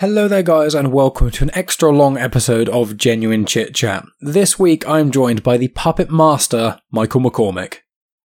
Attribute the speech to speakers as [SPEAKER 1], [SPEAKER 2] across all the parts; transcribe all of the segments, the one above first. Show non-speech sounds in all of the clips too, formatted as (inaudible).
[SPEAKER 1] Hello there, guys, and welcome to an extra long episode of Genuine Chit Chat. This week I'm joined by the puppet master, Michael McCormick.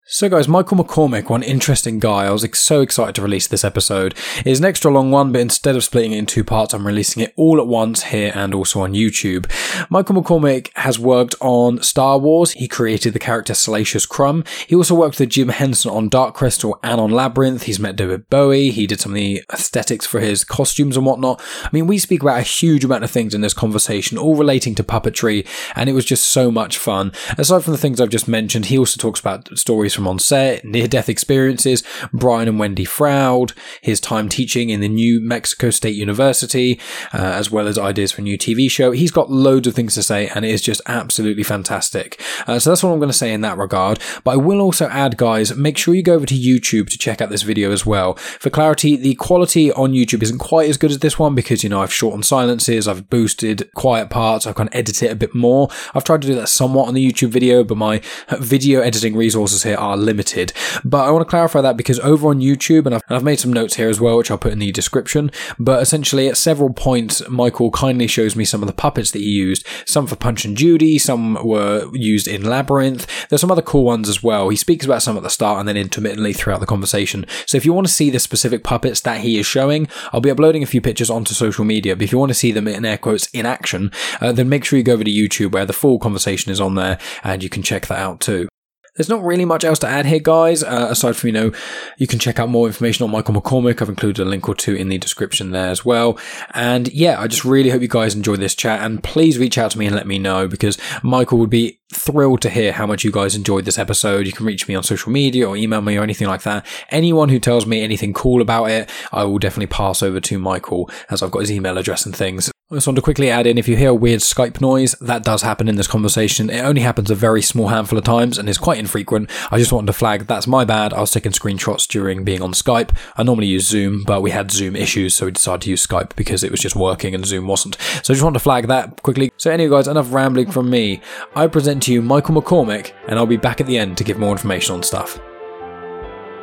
[SPEAKER 1] So, guys, Michael McCormick, one interesting guy. I was so excited to release this episode. It's an extra long one, but instead of splitting it in two parts, I'm releasing it all at once here and also on YouTube. Michael McCormick has worked on Star Wars. He created the character Salacious Crumb. He also worked with Jim Henson on Dark Crystal and on Labyrinth. He's met David Bowie. He did some of the aesthetics for his costumes and whatnot. I mean, we speak about a huge amount of things in this conversation, all relating to puppetry, and it was just so much fun. Aside from the things I've just mentioned, he also talks about stories from on set, near death experiences, Brian and Wendy Froud, his time teaching in the New Mexico State University, uh, as well as ideas for a new TV show. He's got loads of things to say, and it is just absolutely fantastic. Uh, so that's what I'm going to say in that regard. But I will also add, guys, make sure you go over to YouTube to check out this video as well. For clarity, the quality on YouTube isn't quite as good as this one because, you know, I've shortened silences, I've boosted quiet parts, I've kind of edited it a bit more. I've tried to do that somewhat on the YouTube video, but my video editing resources here are limited. But I want to clarify that because over on YouTube, and I've, I've made some notes here as well, which I'll put in the description, but essentially at several points, Michael kindly shows me some of the puppets that he used. Some for Punch and Judy, some were used in Labyrinth. There's some other cool ones as well. He speaks about some at the start and then intermittently throughout the conversation. So if you want to see the specific puppets that he is showing, I'll be uploading a few pictures onto social media. But if you want to see them in air quotes in action, uh, then make sure you go over to YouTube where the full conversation is on there and you can check that out too. There's not really much else to add here, guys, uh, aside from, you know, you can check out more information on Michael McCormick. I've included a link or two in the description there as well. And yeah, I just really hope you guys enjoy this chat and please reach out to me and let me know because Michael would be thrilled to hear how much you guys enjoyed this episode. You can reach me on social media or email me or anything like that. Anyone who tells me anything cool about it, I will definitely pass over to Michael as I've got his email address and things. I just want to quickly add in if you hear a weird Skype noise, that does happen in this conversation. It only happens a very small handful of times and is quite infrequent. I just wanted to flag that's my bad. I was taking screenshots during being on Skype. I normally use Zoom, but we had Zoom issues, so we decided to use Skype because it was just working and Zoom wasn't. So I just wanted to flag that quickly. So, anyway, guys, enough rambling from me. I present to you Michael McCormick, and I'll be back at the end to give more information on stuff.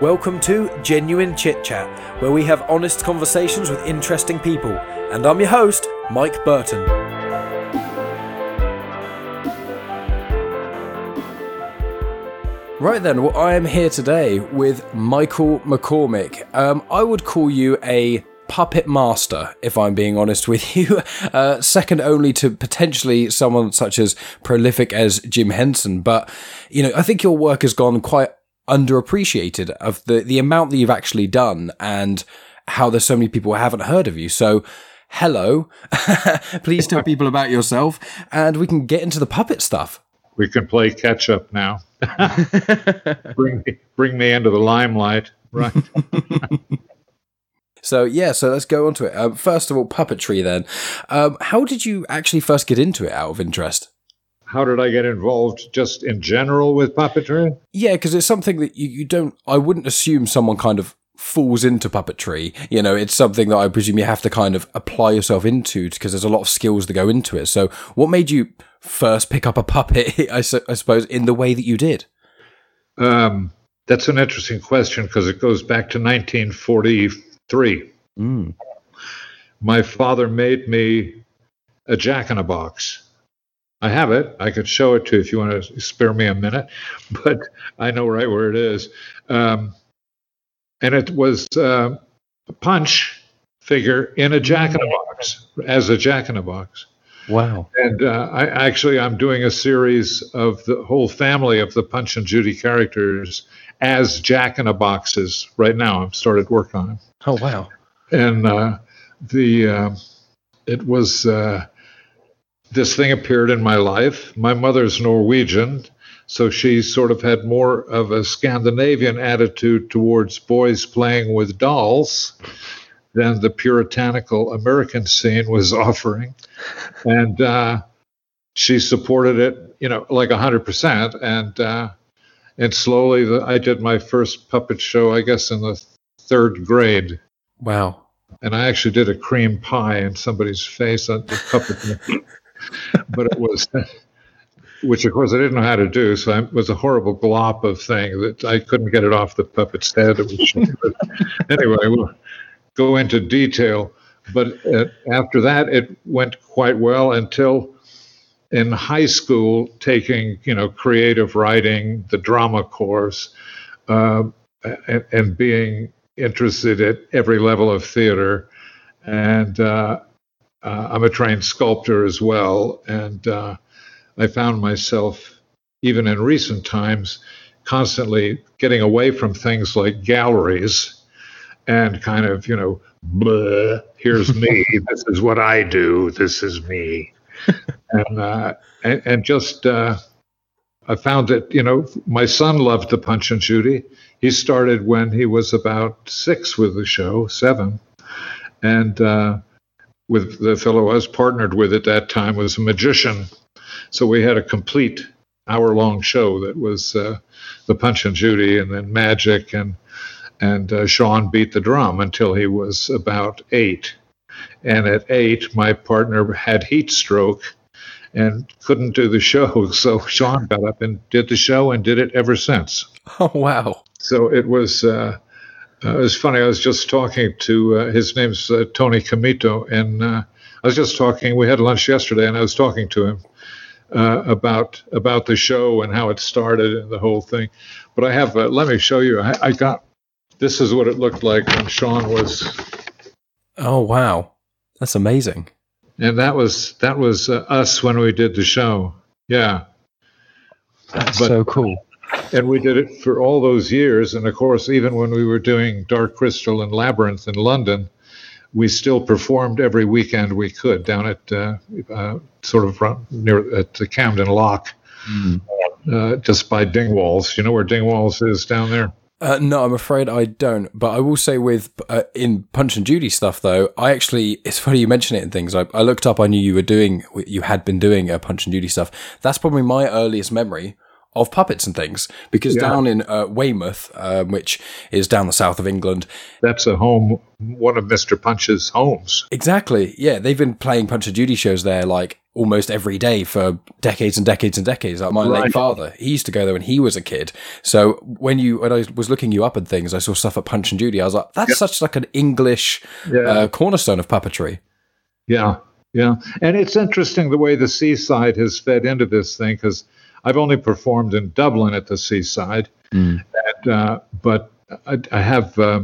[SPEAKER 1] Welcome to Genuine Chit Chat, where we have honest conversations with interesting people. And I'm your host, Mike Burton. Right then, well, I am here today with Michael McCormick. Um, I would call you a puppet master, if I'm being honest with (laughs) you. Uh, second only to potentially someone such as prolific as Jim Henson. But, you know, I think your work has gone quite underappreciated of the, the amount that you've actually done and how there's so many people who haven't heard of you. So, hello. (laughs) Please tell people about yourself and we can get into the puppet stuff.
[SPEAKER 2] We can play catch up now. (laughs) bring, me, bring me into the limelight. Right. (laughs)
[SPEAKER 1] So yeah, so let's go on to it. Um, first of all, puppetry. Then, um, how did you actually first get into it? Out of interest.
[SPEAKER 2] How did I get involved, just in general, with puppetry?
[SPEAKER 1] Yeah, because it's something that you, you don't. I wouldn't assume someone kind of falls into puppetry. You know, it's something that I presume you have to kind of apply yourself into because there's a lot of skills that go into it. So, what made you first pick up a puppet? (laughs) I, su- I suppose in the way that you did.
[SPEAKER 2] Um, that's an interesting question because it goes back to 1943.
[SPEAKER 1] Mm.
[SPEAKER 2] My father made me a jack in a box. I have it. I could show it to you if you want to spare me a minute, (laughs) but I know right where it is. Um, and it was uh, a punch figure in a jack in a box as a jack in a box.
[SPEAKER 1] Wow.
[SPEAKER 2] And uh, I actually I'm doing a series of the whole family of the Punch and Judy characters as Jack in a boxes right now. I've started work on them.
[SPEAKER 1] Oh wow.
[SPEAKER 2] And uh, the uh, it was uh, this thing appeared in my life. My mother's Norwegian, so she sort of had more of a Scandinavian attitude towards boys playing with dolls than the puritanical American scene was (laughs) offering. And uh, she supported it, you know, like 100%. And, uh, and slowly the, I did my first puppet show, I guess, in the third grade.
[SPEAKER 1] Wow.
[SPEAKER 2] And I actually did a cream pie in somebody's face on the puppet. (laughs) but it was, which of course I didn't know how to do. So it was a horrible glop of thing that I couldn't get it off the puppet's head. Was, anyway, we'll go into detail. but uh, after that, it went quite well until in high school, taking you know creative writing, the drama course, uh, and, and, being interested at every level of theater, and uh, uh, I'm a trained sculptor as well, and uh, I found myself even in recent times constantly getting away from things like galleries and kind of you know here's me. (laughs) this is what I do. This is me. (laughs) and, uh, and, and just uh, I found that you know my son loved the Punch and Judy. He started when he was about six with the show, seven, and uh, with the fellow I was partnered with at that time was a magician. So we had a complete hour-long show that was uh, the Punch and Judy, and then magic and and uh, Sean beat the drum until he was about eight. And at eight, my partner had heat stroke and couldn't do the show. (laughs) So Sean got up and did the show and did it ever since. (laughs)
[SPEAKER 1] Oh, wow.
[SPEAKER 2] So it was. Uh, uh, it was funny. I was just talking to uh, his name's uh, Tony Camito, and uh, I was just talking. We had lunch yesterday, and I was talking to him uh, about about the show and how it started and the whole thing. But I have. let me show you. I, I got this is what it looked like when Sean was.
[SPEAKER 1] Oh wow, that's amazing.
[SPEAKER 2] And that was that was uh, us when we did the show. Yeah,
[SPEAKER 1] that's but, so cool.
[SPEAKER 2] And we did it for all those years. And of course, even when we were doing Dark Crystal and Labyrinth in London, we still performed every weekend we could down at uh, uh, sort of near at the Camden Lock, mm. uh, just by Dingwalls. You know where Dingwalls is down there?
[SPEAKER 1] Uh, no, I'm afraid I don't. But I will say with uh, in Punch and Judy stuff though, I actually it's funny you mention it in things. I, I looked up, I knew you were doing, you had been doing uh, Punch and Judy stuff. That's probably my earliest memory of puppets and things because yeah. down in uh, Weymouth, um, which is down the south of England,
[SPEAKER 2] that's a home, one of Mister Punch's homes.
[SPEAKER 1] Exactly. Yeah, they've been playing Punch and Judy shows there like almost every day for decades and decades and decades. Like my right. late father, he used to go there when he was a kid. So when you when I was looking you up and things, I saw stuff at Punch and Judy. I was like, that's such like an English yeah. uh, cornerstone of puppetry.
[SPEAKER 2] Yeah, yeah, and it's interesting the way the seaside has fed into this thing because I've only performed in Dublin at the seaside, mm. and, uh, but I, I have uh,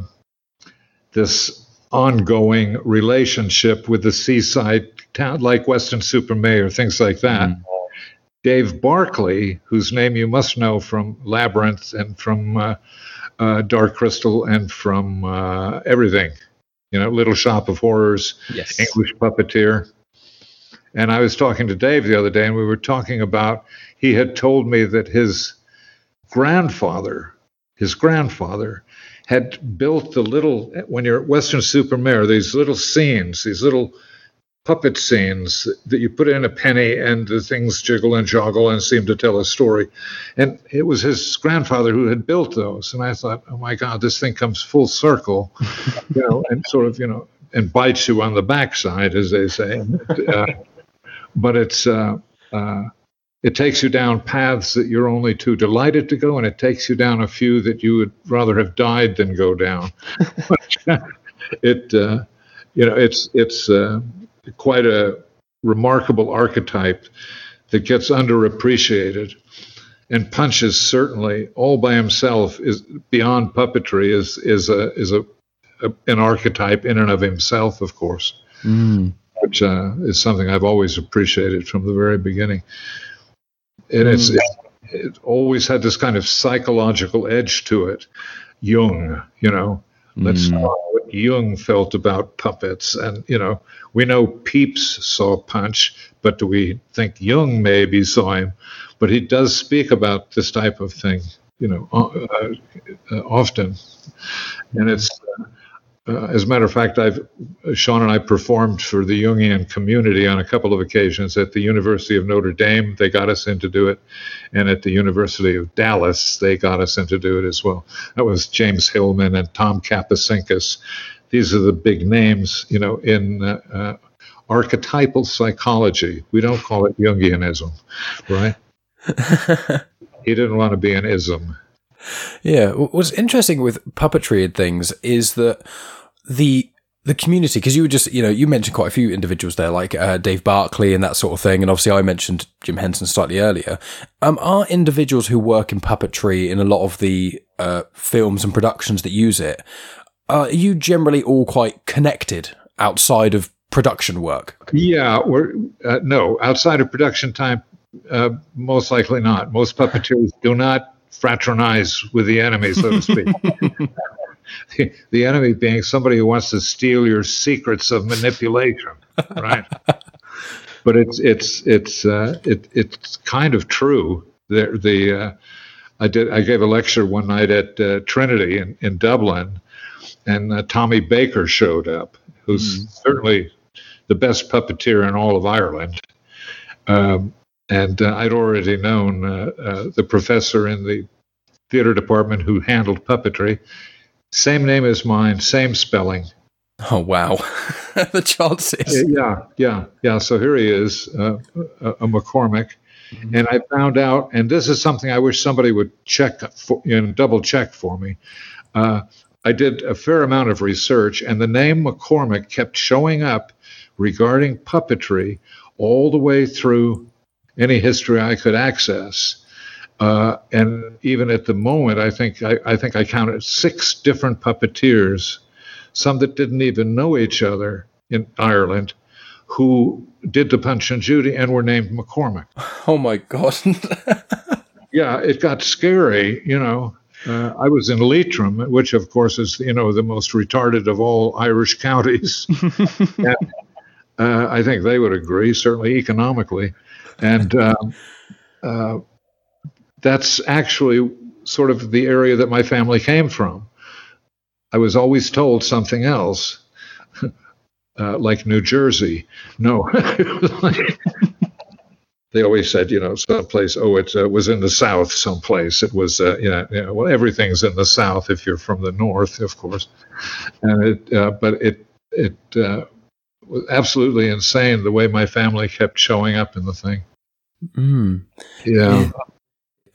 [SPEAKER 2] this ongoing relationship with the seaside town, like Weston-super-Mare, things like that. Mm. Dave Barclay, whose name you must know from Labyrinth and from uh, uh, Dark Crystal and from uh, everything, you know, Little Shop of Horrors, yes. English puppeteer. And I was talking to Dave the other day, and we were talking about he had told me that his grandfather, his grandfather, had built the little when you're at Weston-super-Mare, these little scenes, these little puppet scenes that you put in a penny and the things jiggle and joggle and seem to tell a story. And it was his grandfather who had built those. And I thought, oh my God, this thing comes full circle, you know, and sort of, you know, and bites you on the backside, as they say. (laughs) Uh, but it's, uh, uh, it takes you down paths that you're only too delighted to go, and it takes you down a few that you would rather have died than go down. (laughs) it, uh, you know, it's it's uh, quite a remarkable archetype that gets underappreciated. And punches certainly all by himself is beyond puppetry is is a is a, a an archetype in and of himself, of course, mm. Which uh, is something I've always appreciated from the very beginning and it's mm. it, it, always had this kind of psychological edge to it. Jung, you know, let's mm. know what Jung felt about puppets, and you know, we know Pepys saw Punch, but do we think Jung maybe saw him? But he does speak about this type of thing, you know, uh, uh, often, and it's. Uh, as a matter of fact, I've Sean and I performed for the Jungian community on a couple of occasions at the University of Notre Dame. They got us in to do it, and at the University of Dallas, they got us in to do it as well. That was James Hillman and Tom Kapicinkis. These are the big names, you know, in uh, uh, archetypal psychology. We don't call it Jungianism, right? (laughs) he didn't want to be an ism.
[SPEAKER 1] Yeah, what's interesting with puppetry and things is that the the community because you were just you know you mentioned quite a few individuals there like uh, Dave Barclay and that sort of thing and obviously I mentioned Jim Henson slightly earlier. Um, are individuals who work in puppetry in a lot of the uh, films and productions that use it are you generally all quite connected outside of production work?
[SPEAKER 2] Yeah uh, no outside of production time uh, most likely not. Most puppeteers do not fraternize with the enemy so to speak (laughs) the, the enemy being somebody who wants to steal your secrets of manipulation, right? (laughs) but it's it's it's uh, it, it's kind of true. The the uh, I did I gave a lecture one night at uh, Trinity in, in Dublin, and uh, Tommy Baker showed up, who's mm. certainly the best puppeteer in all of Ireland. Um, and uh, I'd already known uh, the professor in the theater department who handled puppetry, same name as mine, same spelling.
[SPEAKER 1] Oh wow, (laughs) the chances.
[SPEAKER 2] Yeah, yeah, yeah. So here he is, uh, a, a McCormick, mm-hmm. and I found out, and this is something I wish somebody would check for, you know, double check for me. Uh, I did a fair amount of research, and the name McCormick kept showing up regarding puppetry all the way through any history I could access. Uh, and even at the moment, I think I, I, think I counted six different puppeteers, some that didn't even know each other in Ireland, who did the Punch and Judy and were named McCormick. (laughs)
[SPEAKER 1] Oh my God! (laughs)
[SPEAKER 2] yeah, it got scary. You know, uh, I was in Leitrim, which of course is you know the most retarded of all Irish counties. (laughs) and, uh, I think they would agree, certainly economically, and. Um, uh, that's actually sort of the area that my family came from. I was always told something else, (laughs) uh, like New Jersey. No, (laughs) they always said, you know, someplace. Oh, it uh, was in the South, someplace. It was, uh, you, know, you know, well, everything's in the South if you're from the North, of course. And it, uh, but it, it uh, absolutely insane the way my family kept showing up in the thing.
[SPEAKER 1] Mm.
[SPEAKER 2] Yeah. yeah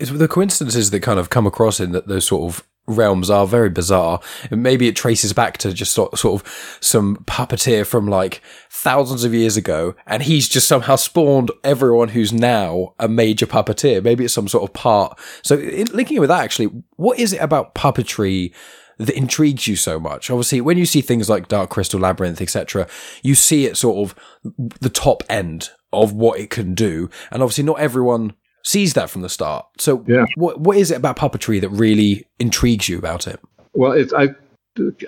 [SPEAKER 1] it's the coincidences that kind of come across in that those sort of realms are very bizarre. And maybe it traces back to just sort, sort of some puppeteer from like thousands of years ago, and he's just somehow spawned everyone who's now a major puppeteer. Maybe it's some sort of part. So, in, linking it with that, actually, what is it about puppetry? That intrigues you so much. Obviously, when you see things like Dark Crystal Labyrinth, etc., you see it sort of the top end of what it can do. And obviously, not everyone sees that from the start. So, yeah. what what is it about puppetry that really intrigues you about it?
[SPEAKER 2] Well, it's I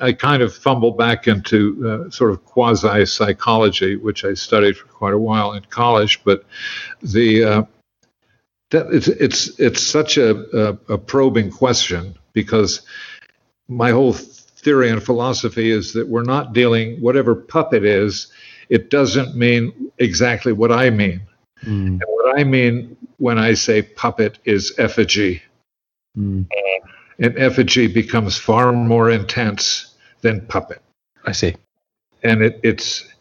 [SPEAKER 2] I kind of fumble back into uh, sort of quasi psychology, which I studied for quite a while in college. But the uh, that it's it's it's such a, a, a probing question because my whole theory and philosophy is that we're not dealing whatever puppet is. It doesn't mean exactly what I mean. Mm. And what I mean when I say puppet is effigy. Mm. And effigy becomes far more intense than puppet.
[SPEAKER 1] I see.
[SPEAKER 2] And it, it's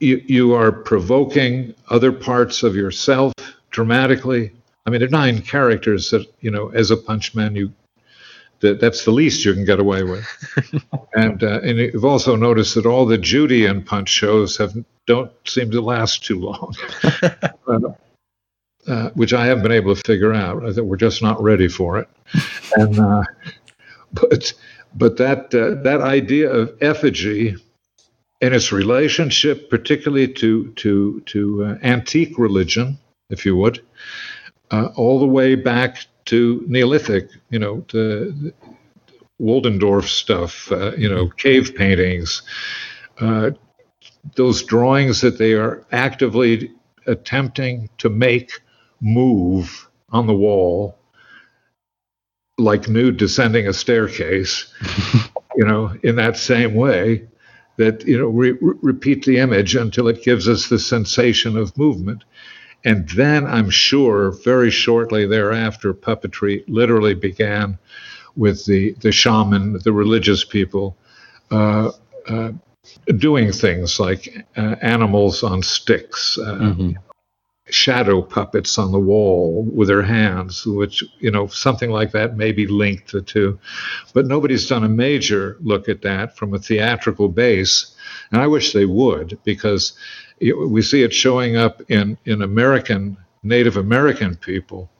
[SPEAKER 2] you, you are provoking other parts of yourself dramatically. I mean, there are nine characters that you know, as a punchman, you that, that's the least you can get away with. (laughs) and uh, and you've also noticed that all the Judy and Punch shows have don't seem to last too long, (laughs) uh, uh, which I haven't been able to figure out. I think we're just not ready for it. And uh, but but that uh, that idea of effigy and its relationship, particularly to to to uh, antique religion, if you would, all the way back to Neolithic, you know, to Willendorf stuff, uh, you know, cave paintings, uh, those drawings that they are actively attempting to make move on the wall, like nude descending a staircase, (laughs) you know, in that same way that, you know, re- repeat the image until it gives us the sensation of movement. And then I'm sure very shortly thereafter, puppetry literally began with the, the shaman, the religious people, uh, uh, doing things like uh, animals on sticks, uh, mm-hmm. Shadow puppets on the wall with their hands, which, you know, something like that may be linked to. But nobody's done a major look at that from a theatrical base. And I wish they would, because we see it showing up in, in American, Native American people.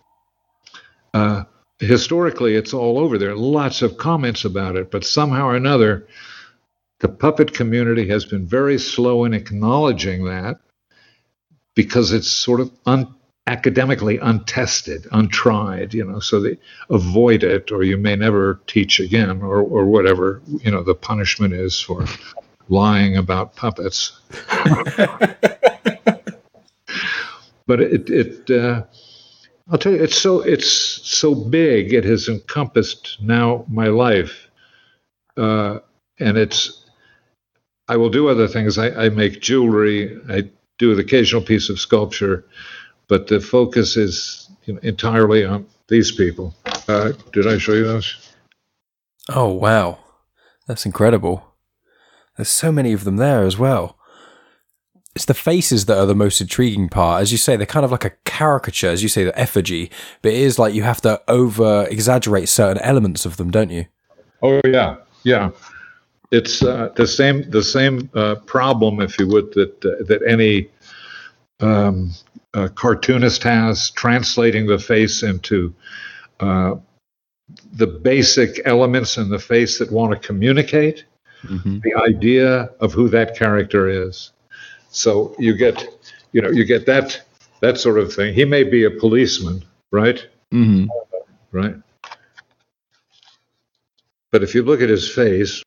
[SPEAKER 2] Uh, historically, it's all over. There are lots of comments about it, but somehow or another, the puppet community has been very slow in acknowledging that because it's sort of un- academically untested, untried, you know, so they avoid it or you may never teach again or, or whatever, you know, the punishment is for lying about puppets. (laughs) but it, it uh, I'll tell you, it's so it's so big. It has encompassed now my life, uh, and it's. I will do other things. I, I make jewelry. I do an occasional piece of sculpture, but the focus is you know, entirely on these people. Uh, did I show you those?
[SPEAKER 1] Oh wow, that's incredible. There's so many of them there as well. It's the faces that are the most intriguing part. As you say, they're kind of like a caricature, as you say, the effigy, but it is like you have to over exaggerate certain elements of them, don't you?
[SPEAKER 2] Oh yeah, yeah it's uh, the same the same uh, problem, if you would, that uh, that any um, cartoonist has translating the face into uh, the basic elements in the face that want to communicate mm-hmm. the idea of who that character is. So you get, you know, you get that that sort of thing. He may be a policeman, right?
[SPEAKER 1] Mm-hmm.
[SPEAKER 2] Right. But if you look at his face,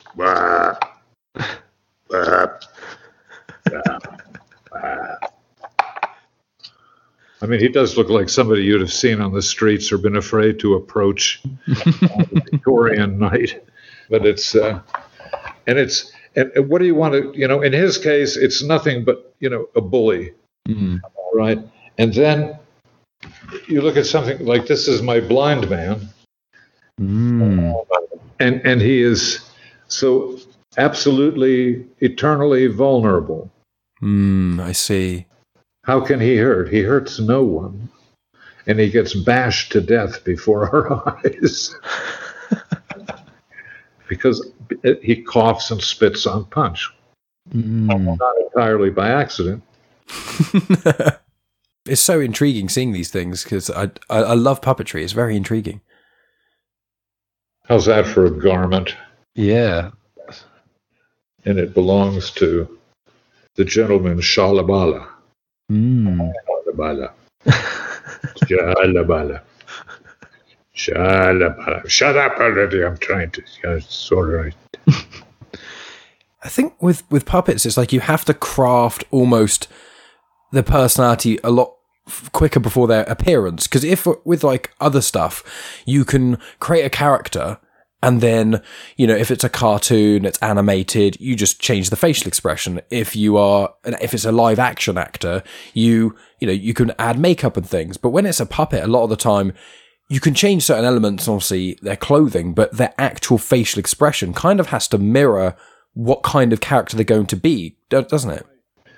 [SPEAKER 2] I mean, he does look like somebody you'd have seen on the streets or been afraid to approach on Victorian (laughs) night. But it's, uh, and it's, and what do you want to, you know, in his case, it's nothing but, you know, a bully,
[SPEAKER 1] mm-hmm.
[SPEAKER 2] right? And then you look at something like this is my blind man.
[SPEAKER 1] Mm
[SPEAKER 2] and and he is so absolutely eternally vulnerable.
[SPEAKER 1] Hmm, I see.
[SPEAKER 2] How can he hurt? He hurts no one, and he gets bashed to death before our (laughs) eyes because he coughs and spits on punch.
[SPEAKER 1] Mm.
[SPEAKER 2] Not entirely by accident. (laughs)
[SPEAKER 1] it's so intriguing seeing these things because I, I I love puppetry. It's very intriguing.
[SPEAKER 2] How's that for a garment?
[SPEAKER 1] Yeah.
[SPEAKER 2] And it belongs to the gentleman Shalabala.
[SPEAKER 1] Mm.
[SPEAKER 2] Shalabala. Shalabala. Shalabala. Shut up already. I'm trying to. It's all right.
[SPEAKER 1] I think with, with puppets, it's like you have to craft almost the personality a lot quicker before their appearance. Because if with like other stuff, you can create a character and then, you know, if it's a cartoon, it's animated, you just change the facial expression. If you are, if it's a live action actor, you, you know, you can add makeup and things. But when it's a puppet, a lot of the time, you can change certain elements, obviously their clothing, but their actual facial expression kind of has to mirror what kind of character they're going to be, doesn't it?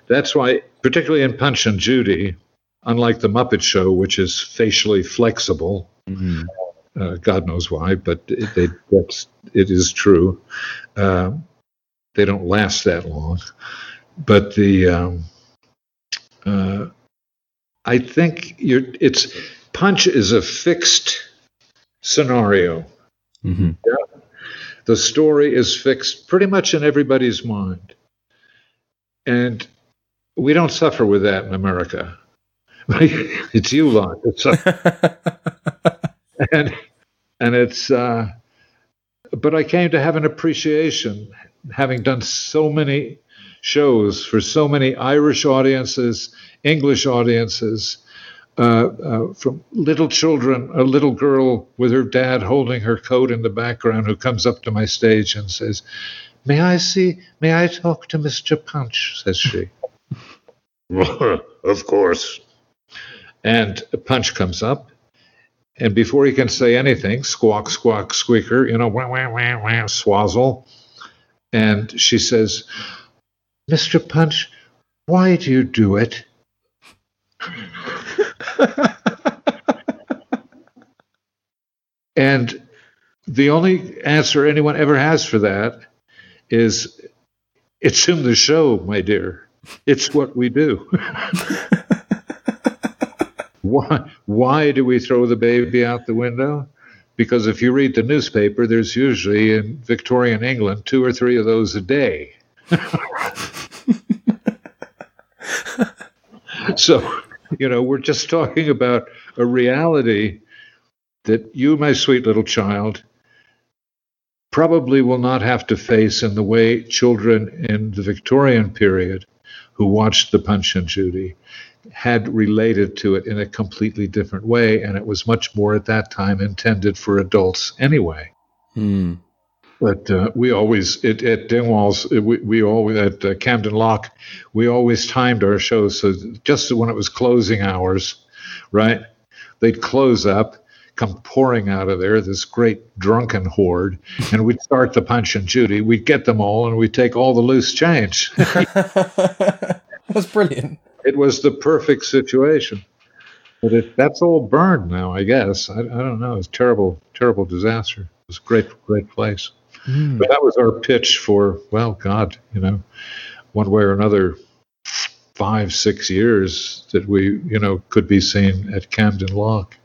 [SPEAKER 2] That's why, particularly in Punch and Judy, unlike the Muppet Show, which is facially flexible.
[SPEAKER 1] Mm-hmm.
[SPEAKER 2] Uh, God knows why, but it, they, that's it is true. Uh, they don't last that long, but the um, uh, I think it's Punch is a fixed scenario.
[SPEAKER 1] Mm-hmm.
[SPEAKER 2] Yeah? The story is fixed pretty much in everybody's mind, and we don't suffer with that in America. (laughs) it's you lot. It's uh, (laughs) and and it's. Uh, but I came to have an appreciation, having done so many shows for so many Irish audiences, English audiences, uh, uh, from little children, a little girl with her dad holding her coat in the background who comes up to my stage and says, May I see, may I talk to Mr. Punch? says she. (laughs) of course. And a punch comes up, and before he can say anything, squawk, squawk, squeaker, you know, wah, wah, wah, wah, swazzle. And she says, Mr. Punch, why do you do it? (laughs) and the only answer anyone ever has for that is it's in the show, my dear. It's what we do. (laughs) why, why do we throw the baby out the window? Because if you read the newspaper, there's usually in Victorian England two or three of those a day. (laughs) so, you know, we're just talking about a reality that you, my sweet little child, probably will not have to face in the way children in the Victorian period who watched the Punch and Judy had related to it in a completely different way, and it was much more at that time intended for adults anyway.
[SPEAKER 1] Hmm.
[SPEAKER 2] But uh, we always it, at Dingwalls, it, we, we always at uh, Camden Lock, we always timed our shows so just when it was closing hours, right? They'd close up, come pouring out of there, this great drunken horde, and we'd start the Punch and Judy. We'd get them all, and we'd take all the loose change. (laughs)
[SPEAKER 1] That's brilliant.
[SPEAKER 2] It was the perfect situation. But it, that's all burned now, I guess. I, I don't know. It's terrible, terrible disaster. It was a great, great place. Mm. But that was our pitch for, well, God, you know, one way or another, five, six years that we, you know, could be seen at Camden Lock.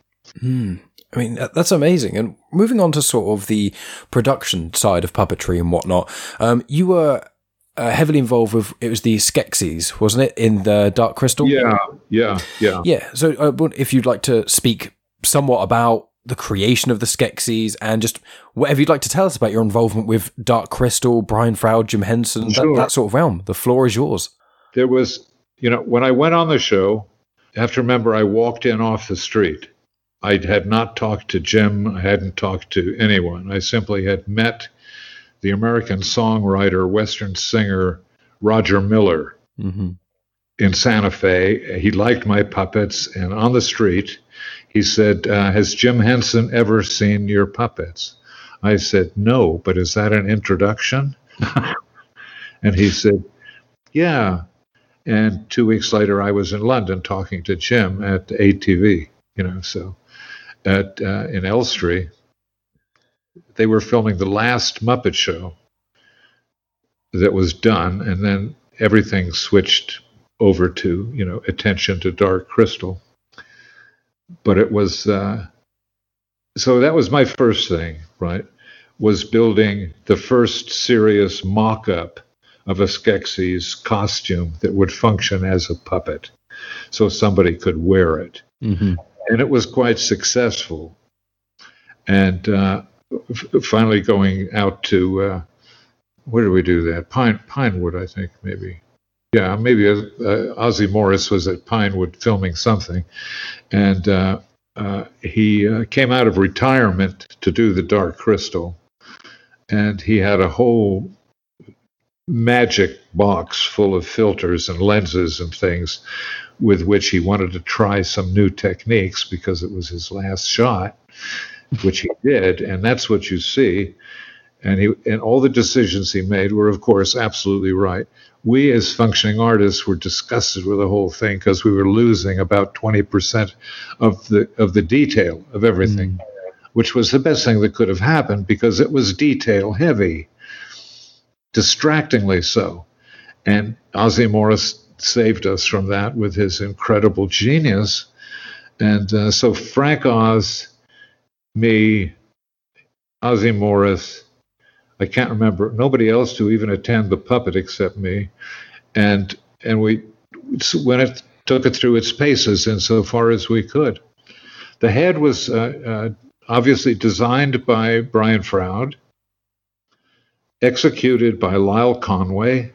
[SPEAKER 1] Mm. I mean, that's amazing. And moving on to sort of the production side of puppetry and whatnot, um, you were uh, heavily involved with it was the Skeksis, wasn't it, in the Dark Crystal?
[SPEAKER 2] Yeah, yeah, yeah.
[SPEAKER 1] Yeah. So, uh, if you'd like to speak somewhat about the creation of the Skeksis and just whatever you'd like to tell us about your involvement with Dark Crystal, Brian Froud, Jim Henson, sure. that, that sort of realm, the floor is yours.
[SPEAKER 2] There was, you know, when I went on the show, you have to remember I walked in off the street I had not talked to Jim. I hadn't talked to anyone. I simply had met the American songwriter, Western singer Roger Miller
[SPEAKER 1] mm-hmm.
[SPEAKER 2] in Santa Fe. He liked my puppets, and on the street, he said, uh, Has Jim Henson ever seen your puppets? I said, No, but is that an introduction? (laughs) and he said, Yeah. And two weeks later, I was in London talking to Jim at ATV, you know, so at uh, in Elstree. They were filming the last Muppet Show that was done, and then everything switched over to you know attention to Dark Crystal. But it was uh, so that was my first thing, right? Was building the first serious mock-up of a Skeksis costume that would function as a puppet, so somebody could wear it.
[SPEAKER 1] Mm-hmm
[SPEAKER 2] and it was quite successful. And uh, finally, going out to uh, where did we do that? Pine Pinewood, I think, maybe. Yeah, maybe uh, Ossie Morris was at Pinewood filming something, and uh, uh, he uh, came out of retirement to do the Dark Crystal, and he had a whole magic box full of filters and lenses and things with which he wanted to try some new techniques because it was his last shot, which he did, and that's what you see. And he and all the decisions he made were, of course, absolutely right. We, as functioning artists, were disgusted with the whole thing because we were losing about twenty percent of the of the detail of everything, mm. which was the best thing that could have happened because it was detail heavy, distractingly so. And Ossie Morris saved us from that with his incredible genius. And uh, so Frank Oz, me, Ossie Morris, I can't remember nobody else to even attend the puppet except me, and and we when it took it through its paces and so far as we could. The head was uh, uh, obviously designed by Brian Froud, executed by Lyle Conway,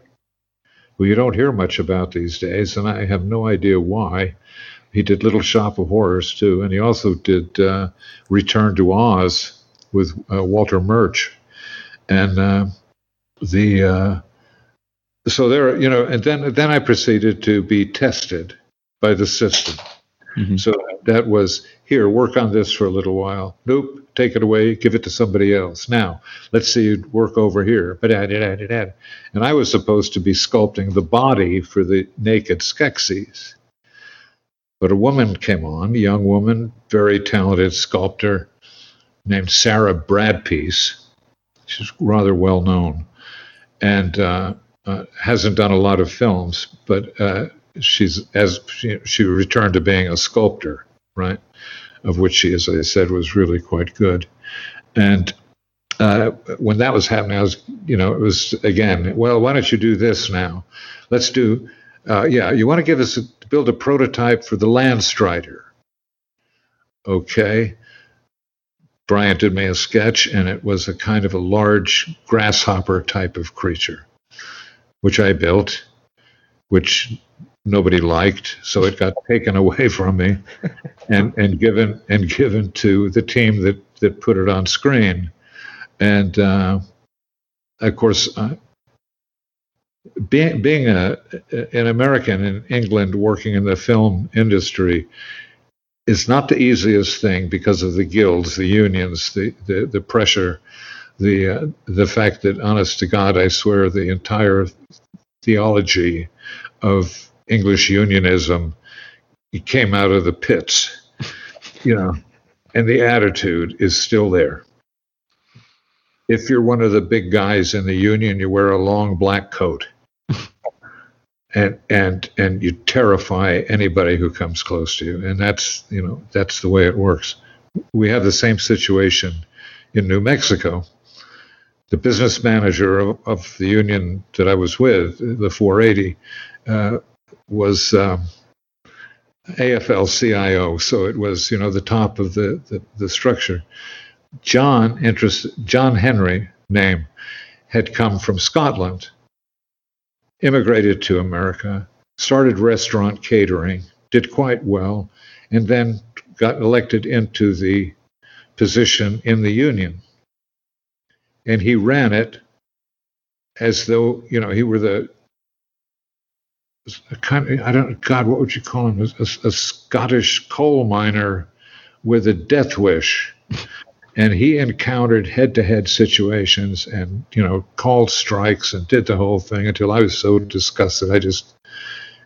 [SPEAKER 2] who you don't hear much about these days, and I have no idea why. He did Little Shop of Horrors too, and he also did uh, Return to Oz with uh, Walter Murch, and uh, the uh, so there, you know, and then then I proceeded to be tested by the system. Mm-hmm. So that was here, work on this for a little while. Nope, take it away, give it to somebody else. Now, let's see you work over here. And I was supposed to be sculpting the body for the naked Skeksis. But a woman came on, a young woman, very talented sculptor named Sarah Bradpiece. She's rather well known and uh, uh, hasn't done a lot of films, but uh, she's as she, she returned to being a sculptor, right? Of which she, as I said, was really quite good. And uh, when that was happening, I was, you know, it was again, well, why don't you do this now? Let's do, uh, yeah, you want to give us a, build a prototype for the Landstrider. Okay. Brian did me a sketch, and it was a kind of a large grasshopper type of creature, which I built, which nobody liked, so it got taken away from me, (laughs) and and given and given to the team that that put it on screen, and uh, of course. Uh, being, being a, an American in England working in the film industry is not the easiest thing because of the guilds, the unions, the, the, the pressure, the, uh, the fact that, honest to God, I swear the entire theology of English unionism came out of the pits, you know, and the attitude is still there. If you're one of the big guys in the union, you wear a long black coat. And and and you terrify anybody who comes close to you. And that's you know that's the way it works. We have the same situation in New Mexico. The business manager of, of the union that I was with the 480 uh, was um, AFL-CIO, so it was you know the top of the the, the structure. John interest John Henry name had come from Scotland, immigrated to America, started restaurant catering, did quite well, and then got elected into the position in the union. And he ran it as though you know he were the kind of, I don't, God, what would you call him? A, a Scottish coal miner with a death wish. And he encountered head to head situations and, you know, called strikes and did the whole thing until I was so disgusted. I just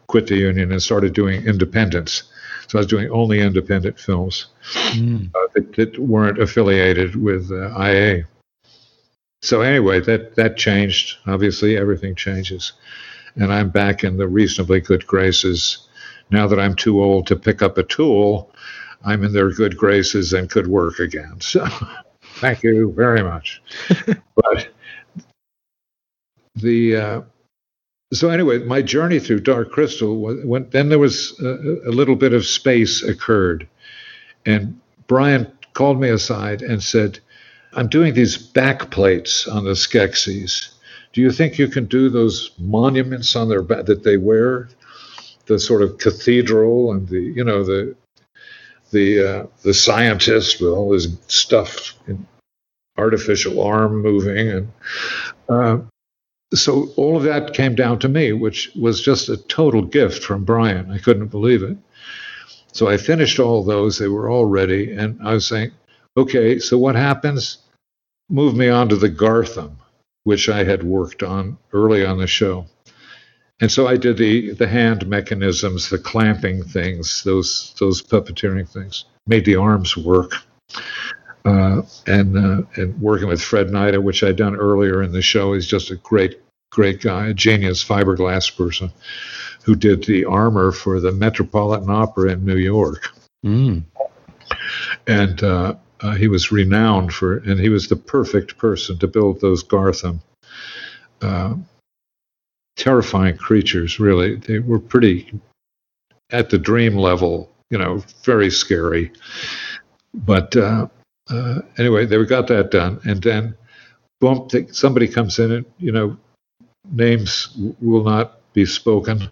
[SPEAKER 2] quit the union and started doing independence. So I was doing only independent films mm. uh, that, that, weren't affiliated with uh, IA. So anyway, that that changed. Obviously, everything changes and I'm back in the reasonably good graces. Now that I'm too old to pick up a tool, I'm in their good graces and could work again. (laughs) So thank you very much. (laughs) but the uh, so anyway, my journey through Dark Crystal went. Then there was a, a little bit of space occurred, and Brian called me aside and said, "I'm doing these back plates on the Skeksis." Do you think you can do those monuments on their back that they wear, the sort of cathedral and the you know the the uh, the scientist with all his stuff, artificial arm moving, and uh, so all of that came down to me, which was just a total gift from Brian. I couldn't believe it. So I finished all those; they were all ready, and I was saying, okay, so what happens? Move me on to the Garthim which I had worked on early on the show. And so I did the, the hand mechanisms, the clamping things, those those puppeteering things, made the arms work. Uh, and uh, and working with Fred Nida, which I'd done earlier in the show, he's just a great great guy, a genius fiberglass person, who did the armor for the Metropolitan Opera in New York. Mm. And uh, uh, he was renowned for, and he was the perfect person to build those Garthim. Terrifying creatures, really. They were pretty at the dream level, you know, very scary. But uh, uh, anyway, they got that done, and then boom, somebody comes in, and you know, names will not be spoken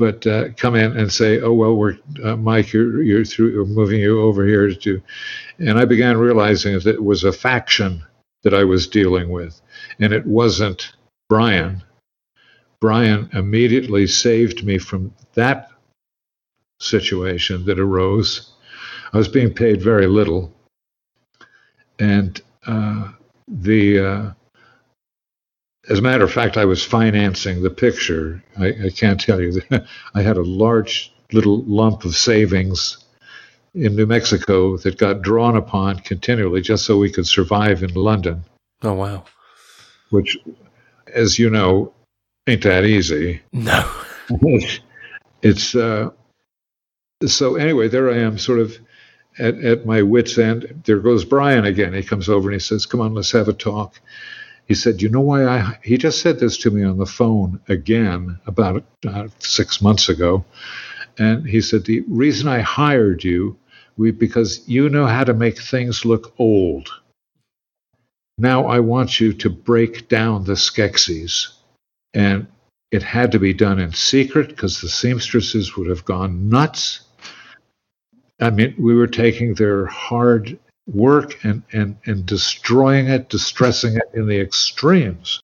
[SPEAKER 2] but uh, come in and say, "Oh well, we're uh, Mike, you're you're through, we're moving you over here to," and I began realizing that it was a faction that I was dealing with, and it wasn't Brian. Brian immediately saved me from that situation that arose. I was being paid very little, and uh, the uh, as a matter of fact, I was financing the picture. I, I can't tell you (laughs) I had a large little lump of savings in New Mexico that got drawn upon continually just so we could survive in London.
[SPEAKER 1] Oh, wow.
[SPEAKER 2] Which, as you know, ain't that easy.
[SPEAKER 1] No. (laughs)
[SPEAKER 2] it's uh, so anyway, there I am, sort of at, at my wits' end. There goes Brian again. He comes over and he says, Come on, let's have a talk. He said, You know why I, he just said this to me on the phone again about uh, six months ago. And he said, The reason I hired you we, because you know how to make things look old. Now I want you to break down the Skeksis. And it had to be done in secret because the seamstresses would have gone nuts. I mean, we were taking their hard work and, and, and destroying it, distressing it in the extremes.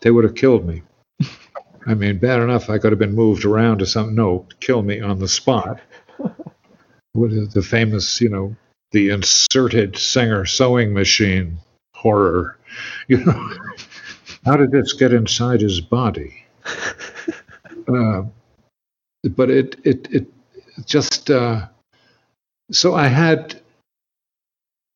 [SPEAKER 2] They would have killed me. (laughs) I mean, bad enough I could have been moved around to some no, kill me on the spot. (laughs) With the famous, you know, the inserted Singer sewing machine horror. You know, how did this get inside his body? (laughs) Uh, but it it it just uh, so I had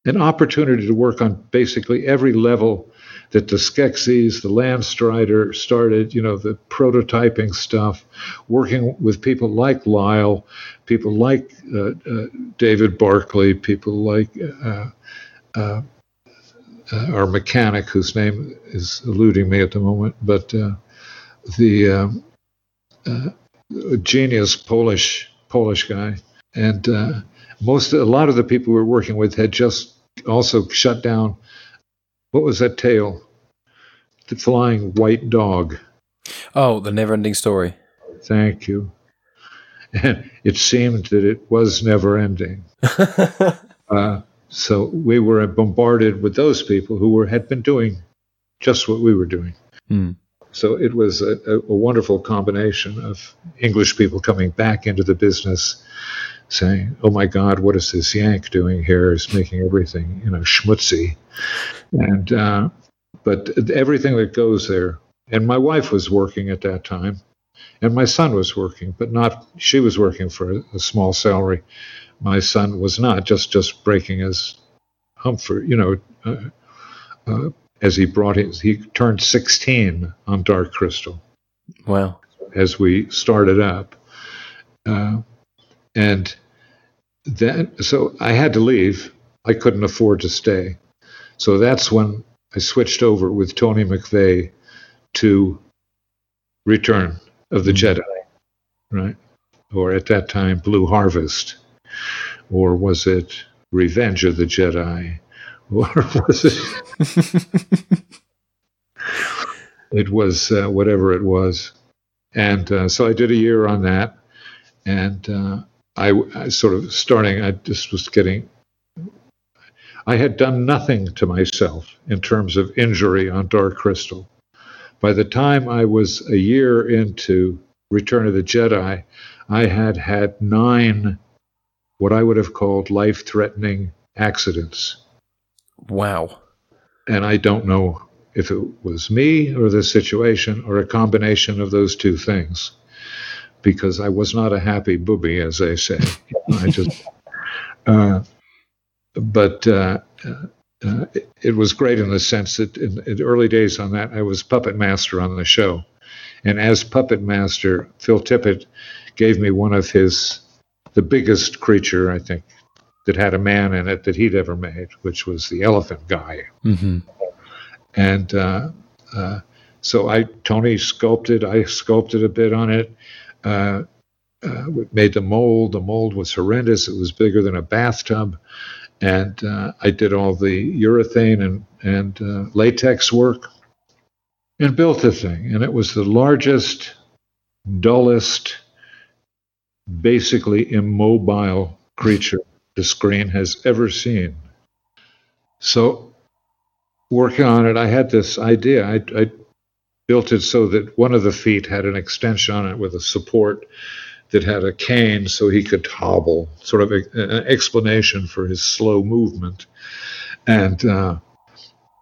[SPEAKER 2] an opportunity to work on basically every level that the Skeksis, the Landstrider started, you know, the prototyping stuff, working with people like Lyle, people like uh, uh, David Barclay, people like uh, uh, uh our mechanic, whose name is eluding me at the moment, but uh, the um, genius Polish Polish guy, and most a lot of the people we were working with had just also shut down. What was that tale? The flying white dog.
[SPEAKER 1] Oh, the never-ending story.
[SPEAKER 2] Thank you. And (laughs) it seemed that it was never ending. (laughs) uh, so we were bombarded with those people who were had been doing just what we were doing.
[SPEAKER 1] Mm.
[SPEAKER 2] So it was a, a, wonderful combination of English people coming back into the business saying, "Oh my God, what is this Yank doing here? Is making everything you know schmutzy," and uh, but everything that goes there. And my wife was working at that time, and my son was working, but not. She was working for a, a small salary. My son was not just just breaking his hump for you know. Uh, uh, as he brought his, he turned 16 on Dark Crystal.
[SPEAKER 1] Wow!
[SPEAKER 2] As we started up, uh, and then, so I had to leave. I couldn't afford to stay. So that's when I switched over with Tony McVey to Return of the mm-hmm. Jedi, right? Or at that time, Blue Harvest. Or was it Revenge of the Jedi? Or was it. (laughs) it was uh, whatever it was. And uh, so I did a year on that. And uh, I, I sort of starting, I just was getting, I had done nothing to myself in terms of injury on Dark Crystal. By the time I was a year into Return of the Jedi, I had had nine what I would have called life threatening accidents.
[SPEAKER 1] Wow.
[SPEAKER 2] And I don't know if it was me or the situation or a combination of those two things because I was not a happy booby, as they say. (laughs) I just, uh, but uh, uh, it, it, was great in the sense that in, in, the early days on that, I was puppet master on the show. And as puppet master, Phil Tippett gave me one of his, the biggest creature, I think, that had a man in it that he'd ever made, which was the elephant guy.
[SPEAKER 1] Mm-hmm.
[SPEAKER 2] And uh, uh, so I, Tony sculpted, I sculpted a bit on it uh, uh, made the mold. The mold was horrendous. It was bigger than a bathtub. And uh, I did all the urethane and, and uh, latex work and built the thing. And it was the largest, dullest, basically immobile creature the screen has ever seen. So, working on it, I had this idea. I, I built it so that one of the feet had an extension on it with a support that had a cane so he could hobble, sort of a, an explanation for his slow movement. And uh,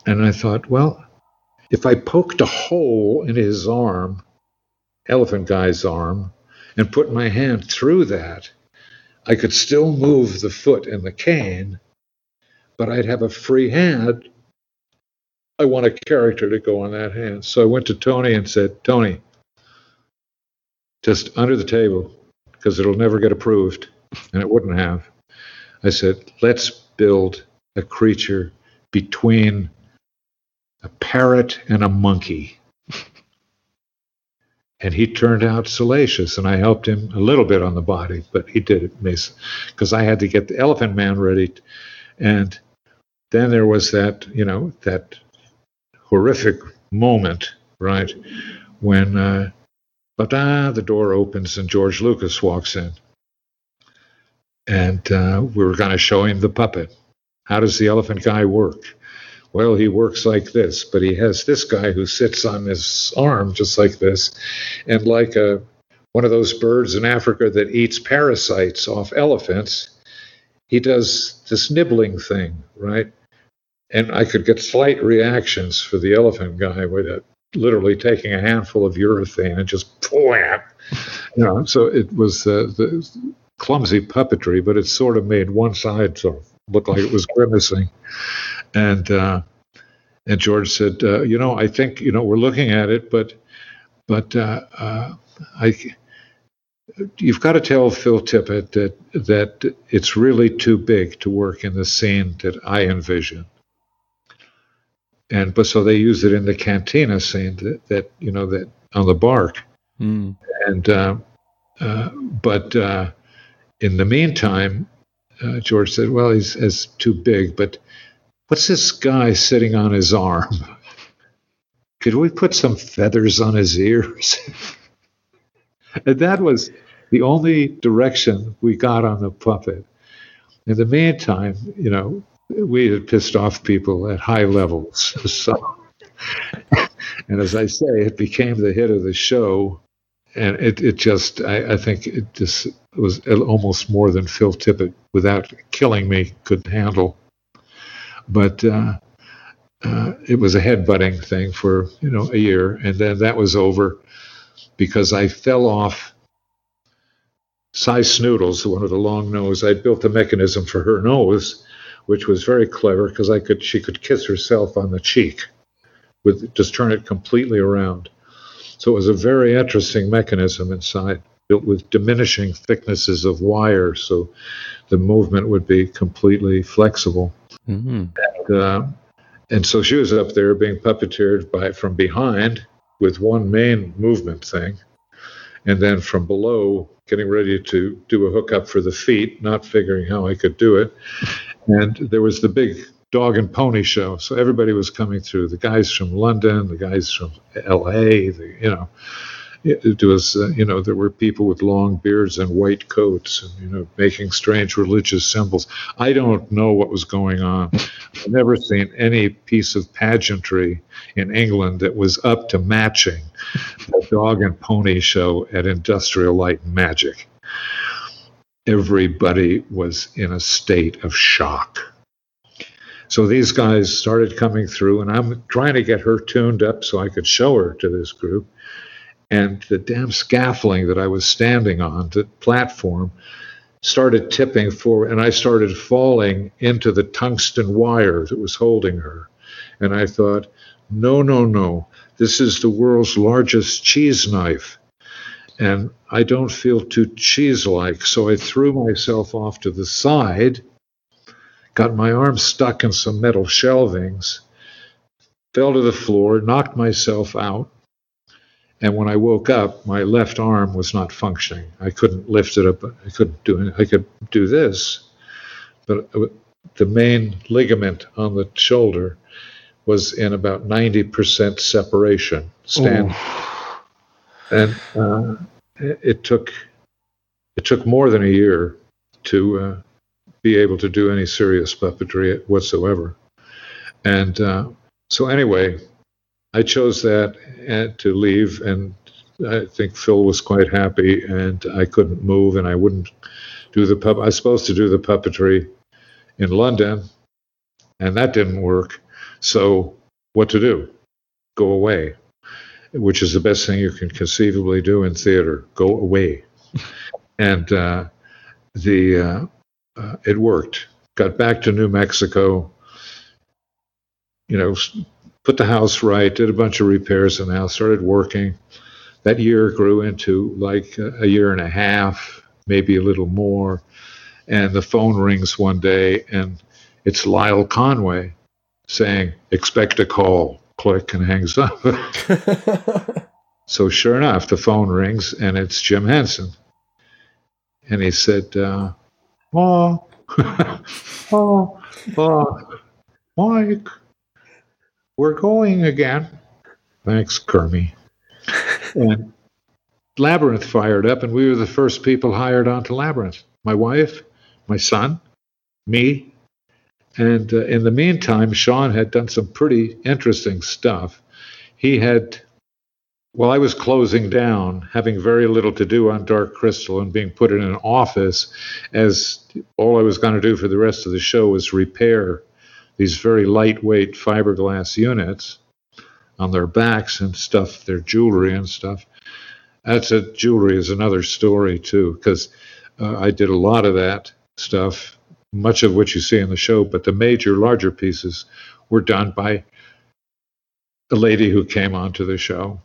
[SPEAKER 2] and I thought, well, if I poked a hole in his arm, elephant guy's arm, and put my hand through that, I could still move the foot and the cane, but I'd have a free hand. I want a character to go on that hand. So I went to Tony and said, Tony, just under the table, because it'll never get approved, and it wouldn't have. I said, let's build a creature between a parrot and a monkey. And he turned out salacious, and I helped him a little bit on the body, but he did it because I had to get the Elephant Man ready, and then there was that you know that horrific moment, right, when uh, but ah, the door opens and George Lucas walks in, and uh, we were going to show him the puppet. How does the elephant guy work? Well, he works like this, but he has this guy who sits on his arm just like this, and like a one of those birds in Africa that eats parasites off elephants, he does this nibbling thing, right? And I could get slight reactions for the elephant guy with it, literally taking a handful of urethane and just wham, you know. So it was uh, the clumsy puppetry, but it sort of made one side sort of look like it was grimacing. And uh, and George said, uh, you know, I think you know we're looking at it, but but uh, uh I you've got to tell Phil Tippett that that it's really too big to work in the scene that I envision. And but so they use it in the cantina scene that, that you know that on the bark. Mm. And uh, uh, but uh, in the meantime, uh, George said, "Well, he's, he's too big, but what's this guy sitting on his arm? Could we put some feathers on his ears?" and (laughs) that was the only direction we got on the puppet. In the meantime, you know, we had pissed off people at high levels. (laughs) So, and as I say, it became the hit of the show. And it, it just, I, I think it just was almost more than Phil Tippett, without killing me, could handle. But uh, uh, it was a headbutting thing for, you know, a year. And then that was over because I fell off Sy Snootles, one of the long nose. I built a mechanism for her nose which was very clever because I could she could kiss herself on the cheek with just turn it completely around. So it was a very interesting mechanism inside, built with diminishing thicknesses of wire, so the movement would be completely flexible. Mm-hmm. And, uh, and so she was up there being puppeteered by from behind with one main movement thing, and then from below getting ready to do a hookup for the feet, not figuring how I could do it and there was the big dog and pony show. So everybody was coming through. The guys from London, the guys from L.A. The, you know, it, was uh, you know there were people with long beards and white coats and you know making strange religious symbols. I don't know what was going on. I've never seen any piece of pageantry in England that was up to matching the dog and pony show at Industrial Light and Magic everybody was in a state of shock. So these guys started coming through, and I'm trying to get her tuned up so I could show her to this group. And the damn scaffolding that I was standing on, the platform, started tipping forward, and I started falling into the tungsten wire that was holding her. And I thought, no, no, no, this is the world's largest cheese knife and I don't feel too cheese like. So I threw myself off to the side, got my arm stuck in some metal shelvings, fell to the floor, knocked myself out. And when I woke up, my left arm was not functioning. I couldn't lift it up. I couldn't do it. I could do this, but the main ligament on the shoulder was in about 90% separation. Stand. And uh, it took it took more than a year to uh, be able to do any serious puppetry whatsoever. And uh, so, anyway, I chose that uh, to leave, and I think Phil was quite happy, and I couldn't move, and I wouldn't do the pup. I was supposed to do the puppetry in London, and that didn't work. So, what to do? Go away which is the best thing you can conceivably do in theater. Go away. (laughs) and uh, the uh, uh, it worked. Got back to New Mexico. You know, put the house right, did a bunch of repairs in the house, started working. That year grew into like a year and a half, maybe a little more. And the phone rings one day, and it's Lyle Conway saying, Expect a call. Click and hangs up. (laughs) so, sure enough, the phone rings, and it's Jim Henson. And he said, uh, Oh, oh, oh, Mike, we're going again. Thanks, Kermie. (laughs) and Labyrinth fired up, and we were the first people hired onto Labyrinth. My wife, my son, me. And uh, in the meantime, Sean had done some pretty interesting stuff. He had while I was closing down, having very little to do on Dark Crystal and being put in an office, as all I was going to do for the rest of the show was repair these very lightweight fiberglass units on their backs and stuff, their jewelry and stuff. That's a jewelry is another story too, because uh, I did a lot of that stuff, much of which you see in the show, but the major, larger pieces were done by a lady who came onto the show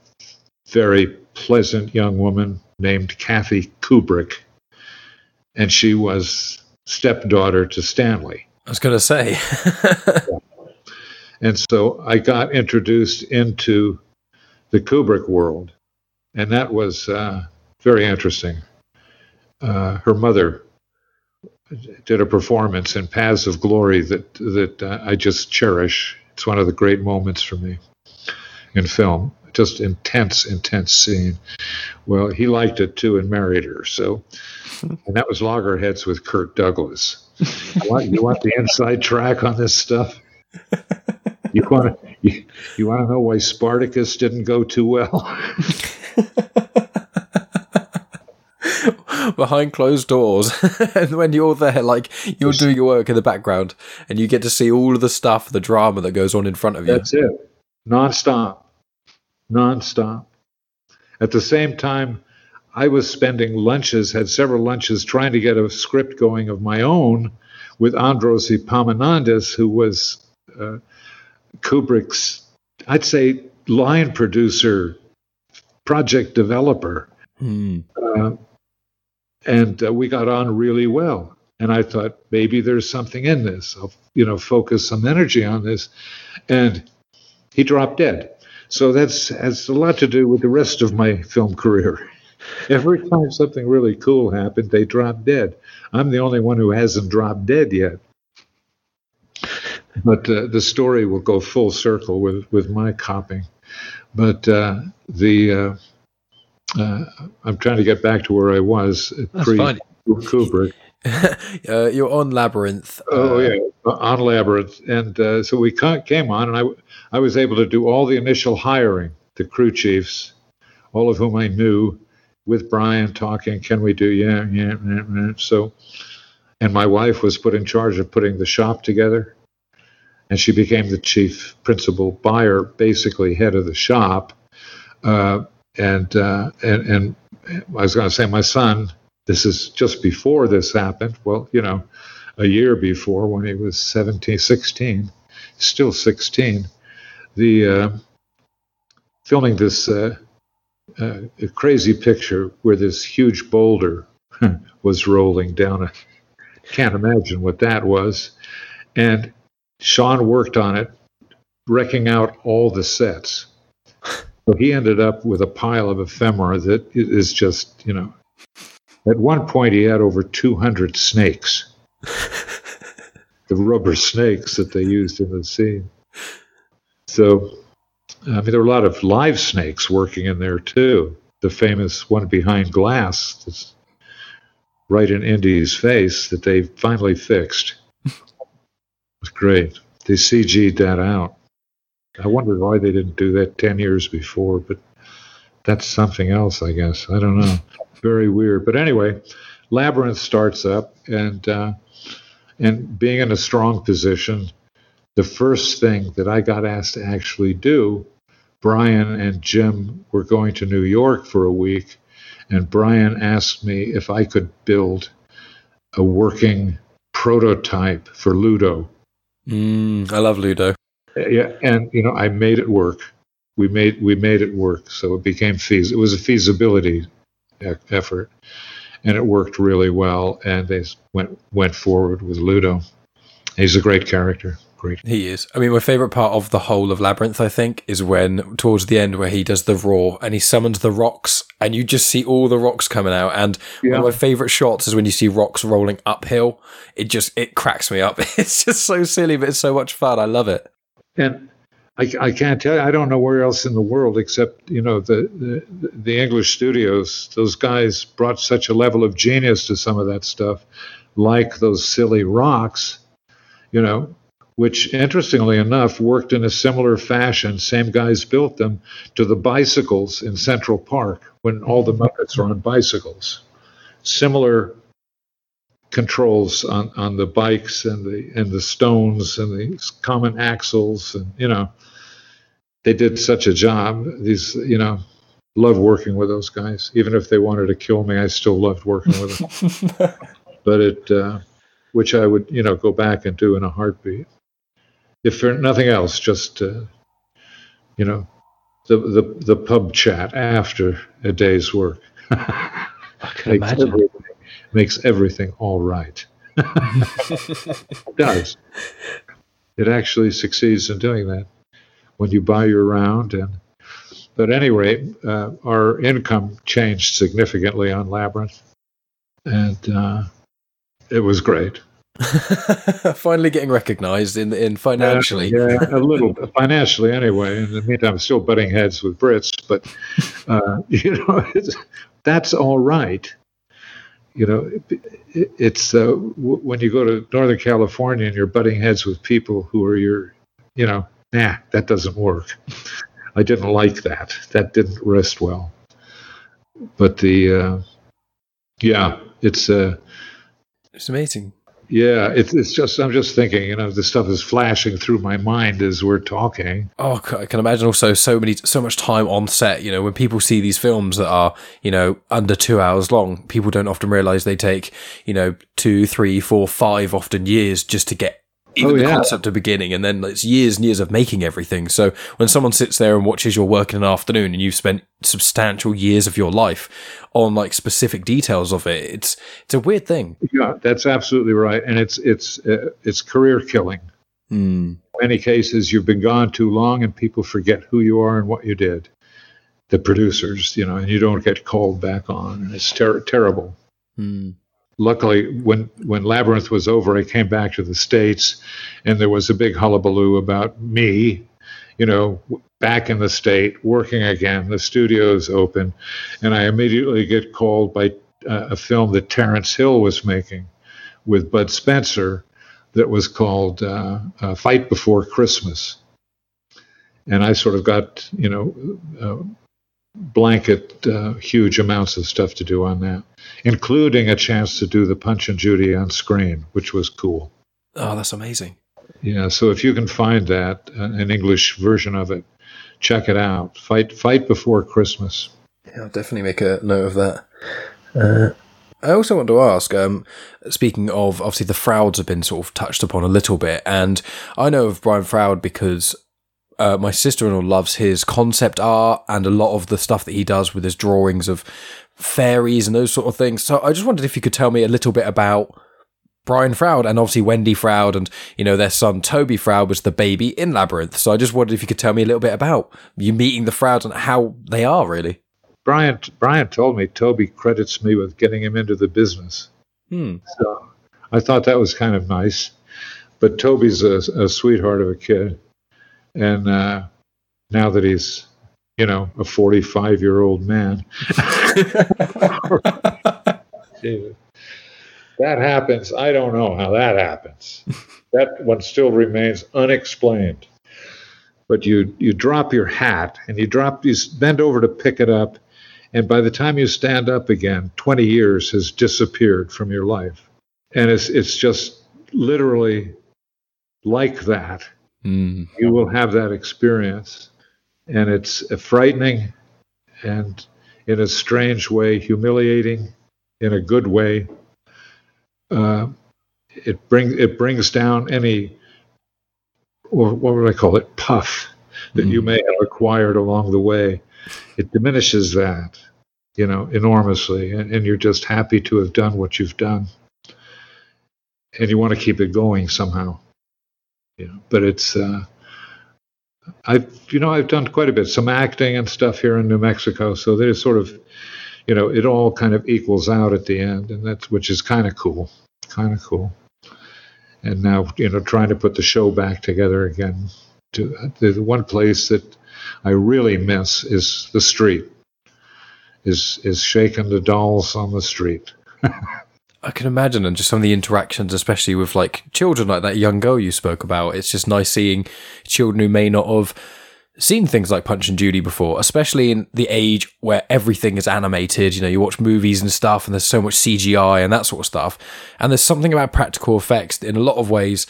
[SPEAKER 2] very pleasant young woman named Kathy Kubrick, and she was stepdaughter to Stanley.
[SPEAKER 1] I was going to say. (laughs)
[SPEAKER 2] and so I got introduced into the Kubrick world, and that was uh, very interesting. Uh, her mother did a performance in Paths of Glory that that uh, I just cherish. It's one of the great moments for me in film just intense, intense scene. Well, he liked it too and married her. So, and that was Loggerheads with Kirk Douglas. You want, you want the inside track on this stuff? You (laughs) want to you, you want to know why Spartacus didn't go too well?
[SPEAKER 1] behind closed doors (laughs) and when you're there like you'll do your work in the background and you get to see all of the stuff the drama that goes on in front of you
[SPEAKER 2] that's it non-stop nonstop. At the same time, I was spending lunches, had several lunches trying to get a script going of my own with Andros Epaminondas, who was uh, Kubrick's, I'd say, line producer, project developer. Hmm. Uh, and uh, we got on really well. And I thought maybe there's something in this. I'll, you know, focus some energy on this. And he dropped dead. So that's has a lot to do with the rest of my film career. Every time something really cool happened, they dropped dead. I'm the only one who hasn't dropped dead yet. But uh, the story will go full circle with, with my copying. But uh, the uh, uh I'm trying to get back to where I was pre Kubrick. (laughs)
[SPEAKER 1] Uh, you're on Labyrinth.
[SPEAKER 2] Oh yeah, on Labyrinth, and uh, so we came on, and I I was able to do all the initial hiring, the crew chiefs, all of whom I knew, with Brian talking, can we do, yeah, yeah, yeah, yeah. So, and my wife was put in charge of putting the shop together, and she became the chief principal buyer, basically head of the shop. Uh, and, uh, and, and I was going to say, my son, this is just before this happened. Well, you know, a year before when he was 17, 16, still 16 the uh, filming this uh, uh, crazy picture where this huge boulder (laughs) was rolling down. I can't imagine what that was. And Sean worked on it, wrecking out all the sets. So he ended up with a pile of ephemera that is just, you know, at one point he had over 200 snakes, (laughs) the rubber snakes that they used in the scene. So, I mean, there were a lot of live snakes working in there too. The famous one behind glass that's right in Indy's face that they finally fixed. (laughs) it was great. They CG'd that out. I wondered why they didn't do that 10 years before, but that's something else, I guess. I don't know. Very weird. But anyway, Labyrinth starts up, and uh, and being in a strong position, the first thing that I got asked to actually do, Brian and Jim were going to New York for a week, and Brian asked me if I could build a working prototype for Ludo.
[SPEAKER 1] Mm, I love Ludo.
[SPEAKER 2] Yeah, and you know, I made it work. We made we made it work, so it became feasible. It was a feasibility e- effort, and it worked really well. And they went went forward with Ludo. He's a great character. Great.
[SPEAKER 1] He is. I mean, my favorite part of the whole of Labyrinth, I think, is when towards the end where he does the roar and he summons the rocks, and you just see all the rocks coming out. And one of my favorite shots is when you see rocks rolling uphill. It just it cracks me up. (laughs) It's just so silly, but it's so much fun. I love it.
[SPEAKER 2] And I, I can't tell you, I don't know where else in the world except, you know, the, the, the English studios, those guys brought such a level of genius to some of that stuff, like those silly rocks, you know, which interestingly enough worked in a similar fashion. Same guys built them to the bicycles in Central Park when all the Muppets are on bicycles. Similar controls on, on the bikes and the and the stones and the common axles and you know they did such a job these you know love working with those guys even if they wanted to kill me i still loved working with them (laughs) but it uh, which i would you know go back and do in a heartbeat if for nothing else just uh, you know the, the the pub chat after a day's work (laughs)
[SPEAKER 1] I can
[SPEAKER 2] makes
[SPEAKER 1] imagine.
[SPEAKER 2] everything, makes everything all right. (laughs) it does. It actually succeeds in doing that when you buy your round. And but anyway, uh, our income changed significantly on Labyrinth, and uh, it was great. (laughs)
[SPEAKER 1] Finally getting recognised in in financially.
[SPEAKER 2] Yeah, yeah, a little financially anyway. In the meantime, I'm still butting heads with Brits, but uh, (laughs) you know, it's, that's all right. You know, it, it's uh, w- when you go to Northern California and you're butting heads with people who are your, you know, nah, that doesn't work. I didn't like that. That didn't rest well. But the, uh, yeah, it's uh,
[SPEAKER 1] It's amazing.
[SPEAKER 2] Yeah, it's it's just I'm just thinking, you know, this stuff is flashing through my mind as we're talking.
[SPEAKER 1] Oh, I can imagine also so many, so much time on set. You know, when people see these films that are, you know, under two hours long, people don't often realize they take, you know, two, three, four, five, often years just to get even
[SPEAKER 2] Oh,
[SPEAKER 1] the
[SPEAKER 2] yeah.
[SPEAKER 1] concept of beginning. And then it's years and years of making everything. So when someone sits there and watches your work in an afternoon and you've spent substantial years of your life on like specific details of it, it's, it's a weird thing.
[SPEAKER 2] Yeah, that's absolutely right, and it's it's uh, it's career killing.
[SPEAKER 1] Hmm.
[SPEAKER 2] In many cases, you've been gone too long, and people forget who you are and what you did. The producers, you know, and you don't get called back on, and it's ter- terrible.
[SPEAKER 1] Hmm.
[SPEAKER 2] Luckily when when labyrinth was over i came back to the states and there was a big hullabaloo about me you know back in the state working again. The studio's open and i immediately get called by uh, a film that terence hill was making with bud spencer that was called uh, uh, fight before christmas. And i sort of got you know uh, blanket uh, huge amounts of stuff to do on that including a chance to do the Punch and Judy on screen, which was cool.
[SPEAKER 1] Oh, that's amazing.
[SPEAKER 2] Yeah, so if you can find that, uh, an English version of it, check it out. Fight, fight before Christmas.
[SPEAKER 1] Yeah, I'll definitely make a note of that. Uh, I also want to ask, um, speaking of obviously the Frouds have been sort of touched upon a little bit, and I know of Brian Froud because uh, my sister-in-law loves his concept art and a lot of the stuff that he does with his drawings of fairies and those sort of things. So I just wondered if you could tell me a little bit about Brian Froud and obviously Wendy Froud and you know their son Toby Froud was the baby in Labyrinth. So I just wondered if you could tell me a little bit about you meeting the Frouds and how they are really.
[SPEAKER 2] Brian, Brian told me Toby credits me with getting him into the business.
[SPEAKER 1] Hmm.
[SPEAKER 2] So I thought that was kind of nice. But Toby's a, a sweetheart of a kid. And uh, now that he's, you know, a 45 year old man. (laughs) that happens. I don't know how that happens. that one still remains unexplained. But you, you drop your hat and you drop, you bend over to pick it up. And by the time you stand up again, 20 years has disappeared from your life. And it's, it's just literally like that.
[SPEAKER 1] Hmm.
[SPEAKER 2] You will have that experience. And it's frightening and in a strange way, humiliating in a good way. Uh, it brings it brings down any, or what would I call it, puff that mm. you may have acquired along the way. It diminishes that, you know, enormously, and, and you're just happy to have done what you've done, and you want to keep it going somehow. You know, but it's. Uh, I've you know I've done quite a bit, some acting and stuff here in New Mexico. So there's sort of, you know, it all kind of equals out at the end, and that's which is kind of cool, kind of cool. And now you know trying to put the show back together again. To the one place that I really miss is the street. Is is shaking the dolls on the street. (laughs)
[SPEAKER 1] I can imagine, and just some of the interactions, especially with like children, like that young girl you spoke about. It's just nice seeing children who may not have seen things like Punch and Judy before, especially in the age where everything is animated. You know, you watch movies and stuff, and there's so much CGI and that sort of stuff. And there's something about practical effects that in a lot of ways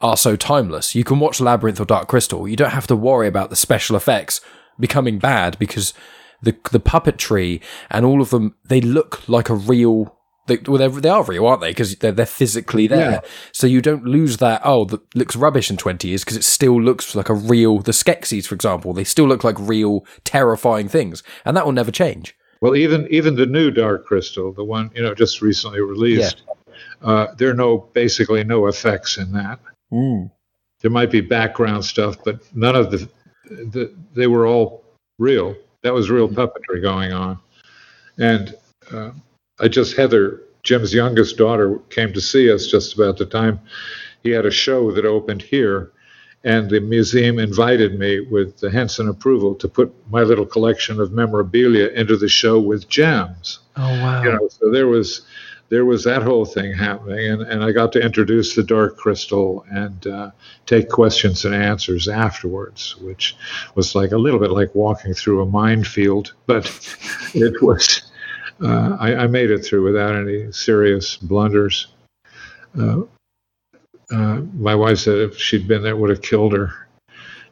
[SPEAKER 1] are so timeless. You can watch Labyrinth or Dark Crystal. You don't have to worry about the special effects becoming bad because the the puppetry and all of them they look like a real they, well, they are real, aren't they? Because they're, they're physically there. Yeah. So you don't lose that, oh, that looks rubbish in 20 years because it still looks like a real, the Skeksis, for example, they still look like real, terrifying things. And that will never change.
[SPEAKER 2] Well, even even the new Dark Crystal, the one, you know, just recently released, yeah. uh, there are no, basically no effects in that. Mm. There might be background stuff, but none of the, the they were all real. That was real puppetry going on. And, uh, I just Heather, Jim's youngest daughter, came to see us just about the time he had a show that opened here, and the museum invited me with the Henson approval to put my little collection of memorabilia into the show with Jim's.
[SPEAKER 1] Oh wow! You know,
[SPEAKER 2] so there was there was that whole thing happening, and, and I got to introduce the Dark Crystal and uh, take questions and answers afterwards, which was like a little bit like walking through a minefield, but (laughs) it was uh, I, I, made it through without any serious blunders. Uh, uh, my wife said if she'd been there, it would have killed her,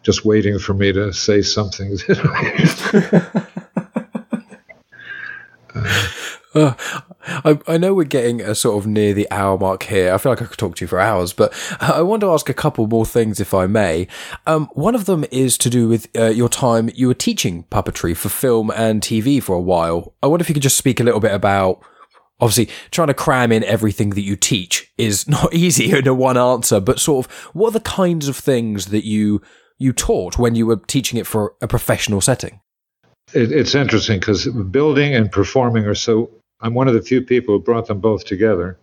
[SPEAKER 2] just waiting for me to say something. (laughs) (laughs)
[SPEAKER 1] Uh, (sighs) I, I, know we're getting a sort of near the hour mark here. I feel like I could talk to you for hours, but (laughs) I want to ask a couple more things, if I may. Um, one of them is to do with uh, your time you were teaching puppetry for film and TV for a while. I wonder if you could just speak a little bit about. Obviously, trying to cram in everything that you teach is (laughs) not easy in a one answer, but sort of what are the kinds of things that you you taught when you were teaching it for a professional setting?
[SPEAKER 2] It, it's interesting because building and performing are so I'm one of the few people who brought them both together.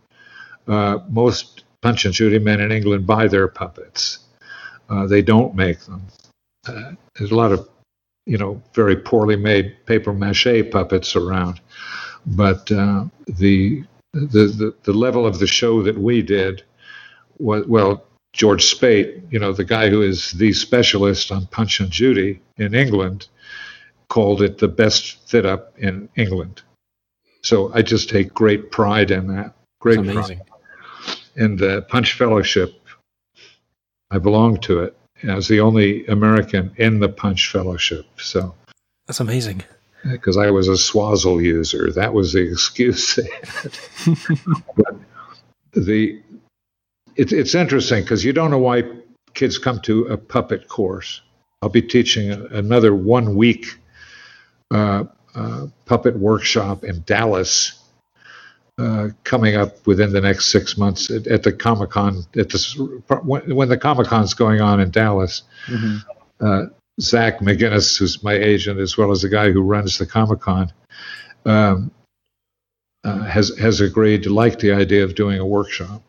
[SPEAKER 2] Uh, most Punch and Judy men in England buy their puppets. Uh, they don't make them. Uh, there's a lot of, you know, very poorly made paper mache puppets around, but uh, the, the the the level of the show that we did was well. George Speaight, you know, the guy who is the specialist on Punch and Judy in England, called it the best fit up in England. So I just take great pride in that. Great pride. In the Punch Fellowship, I belong to it as the only American in the Punch Fellowship. So
[SPEAKER 1] that's amazing.
[SPEAKER 2] Because I was a Swazzle user, that was the (laughs) excuse. but the it, it's interesting because you don't know why kids come to a puppet course. I'll be teaching another one week uh, uh, puppet workshop in Dallas uh, coming up within the next six months at, at the Comic Con. At the when, when the Comic Con's going on in Dallas, mm-hmm. uh, Zach McGinnis, who's my agent, as well as the guy who runs the Comic Con, um, uh, has has agreed to like the idea of doing a workshop.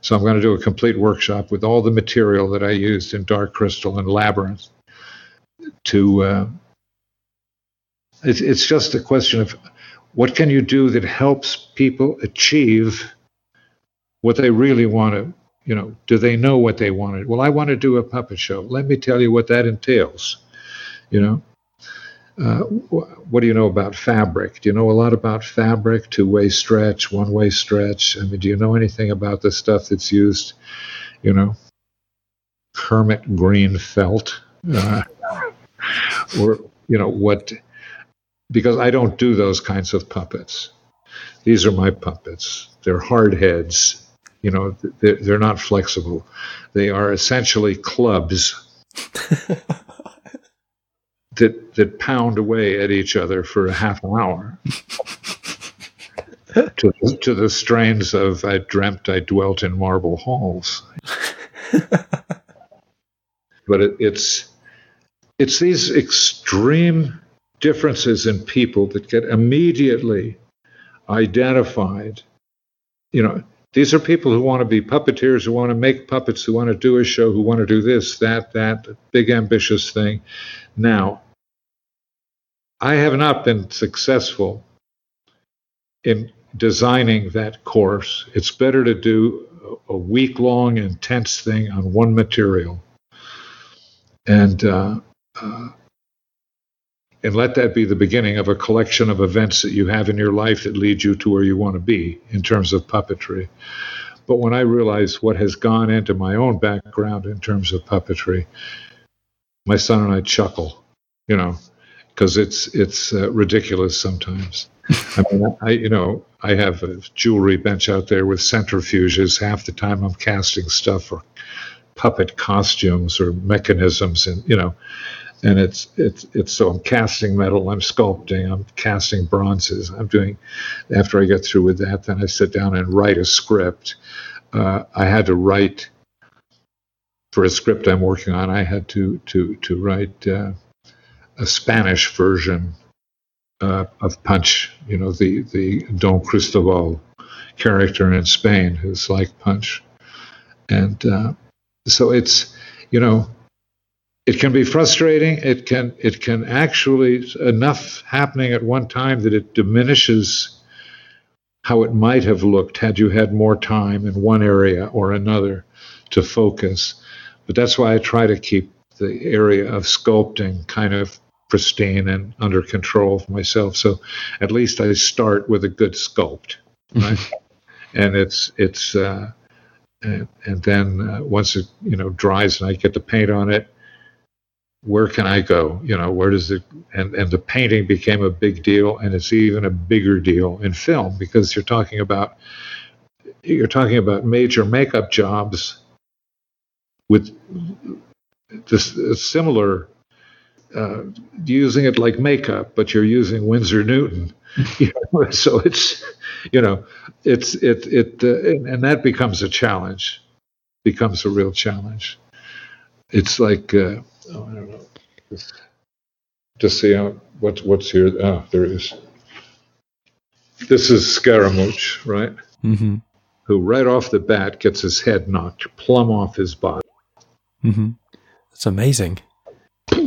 [SPEAKER 2] So I'm going to do a complete workshop with all the material that I used in Dark Crystal and Labyrinth to uh, it's, it's just a question of what can you do that helps people achieve what they really want to you know do they know what they wanted well i want to do a puppet show. Let me tell you what that entails you know? Uh, what do you know about fabric? Do you know a lot about fabric? Two-way stretch one-way stretch? I mean do you know anything about the stuff that's used you know Kermit green felt? Uh, (laughs) or you know what because I don't do those kinds of puppets. These are my puppets. They're hard heads. You know, they're, they're not flexible. They are essentially clubs (laughs) that that pound away at each other for a half an hour. to, to the strains of I dreamt I dwelt in marble halls. (laughs) but it, it's it's these extreme differences in people that get immediately identified. You know, these are people who want to be puppeteers, who want to make puppets, who want to do a show, who want to do this, that, that big ambitious thing. Now, I have not been successful in designing that course. It's better to do a week long intense thing on one material. And uh, uh, and let that be the beginning of a collection of events that you have in your life that lead you to where you want to be in terms of puppetry. But when I realize what has gone into my own background in terms of puppetry, my son and I chuckle, you know, because it's it's uh, ridiculous sometimes. (laughs) I mean, I you know I have a jewelry bench out there with centrifuges. Half the time I'm casting stuff for puppet costumes or mechanisms, and you know, and it's it's it's so I'm casting metal, I'm sculpting, I'm casting bronzes, I'm doing. After I get through with that, then I sit down and write a script. Uh, I had to write for a script I'm working on. I had to to to write uh, a Spanish version uh, of Punch. You know the the Don Cristobal character in Spain who's like Punch, and uh, so it's you know it can be frustrating. It can it can actually enough happening at one time that it diminishes how it might have looked had you had more time in one area or another to focus. But that's why I try to keep the area of sculpting kind of pristine and under control for myself. So at least I start with a good sculpt, right? (laughs) and it's it's uh, and, and then uh, once it you know dries and I get the paint on it, where can I go? You know, where does it? And and the painting became a big deal, and it's even a bigger deal in film because you're talking about you're talking about major makeup jobs with this similar uh, using it like makeup, but you're using Winsor Newton. (laughs) you know, (laughs) so it's you know it's it it uh, and, and, that becomes a challenge, becomes a real challenge. It's like. Uh, Oh, I don't know. Just, just see how, what, what's here. Ah, there it is. This is Scaramouche, right?
[SPEAKER 1] Mm-hmm.
[SPEAKER 2] Who right off the bat gets his head knocked plumb off his body.
[SPEAKER 1] Mm-hmm. That's amazing. (laughs)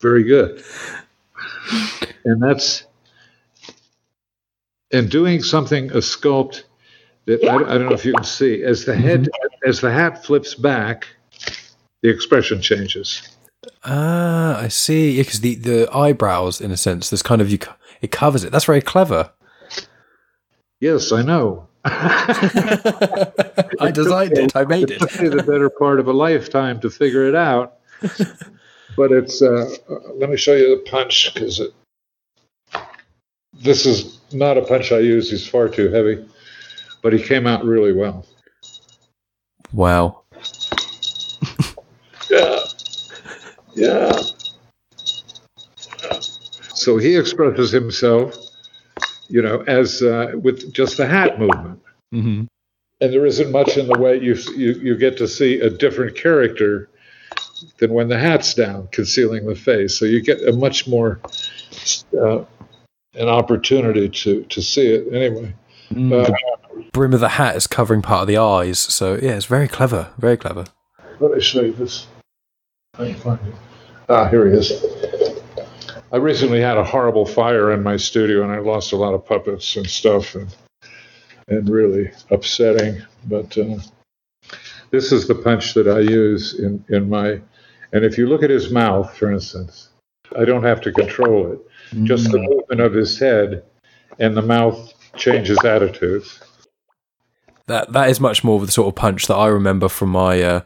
[SPEAKER 2] Very good. And that's and doing something a sculpt that I, I, don't know if you can see as the head mm-hmm. as the hat flips back, the expression changes.
[SPEAKER 1] Ah, I see. Because the the eyebrows, in a sense, there's kind of you. It covers it. That's very clever.
[SPEAKER 2] Yes, I know. (laughs)
[SPEAKER 1] I designed it. I made it.
[SPEAKER 2] it the better part of a lifetime to figure it out. (laughs) but it's. Uh, let me show you the punch because it. This is not a punch I use. He's far too heavy but he came out really well.
[SPEAKER 1] Wow. (laughs)
[SPEAKER 2] yeah. Yeah. So he expresses himself, you know, as uh, with just the hat movement.
[SPEAKER 1] Mm-hmm.
[SPEAKER 2] And there isn't much in the way you, you you get to see a different character than when the hat's down, concealing the face. So you get a much more uh, an opportunity to to see it anyway.
[SPEAKER 1] Mm. Uh, brim of the hat is covering part of the eyes. So yeah, it's very clever, very clever.
[SPEAKER 2] Let me show you this. I can find it. Ah, here he is. I recently had a horrible fire in my studio, and I lost a lot of puppets and stuff, and and really upsetting. But uh, this is the punch that I use in in my. And if you look at his mouth, for instance, I don't have to control it. Mm. Just the mm. movement of his head and the mouth changes attitudes
[SPEAKER 1] that that is much more of the sort of punch that I remember from my uh,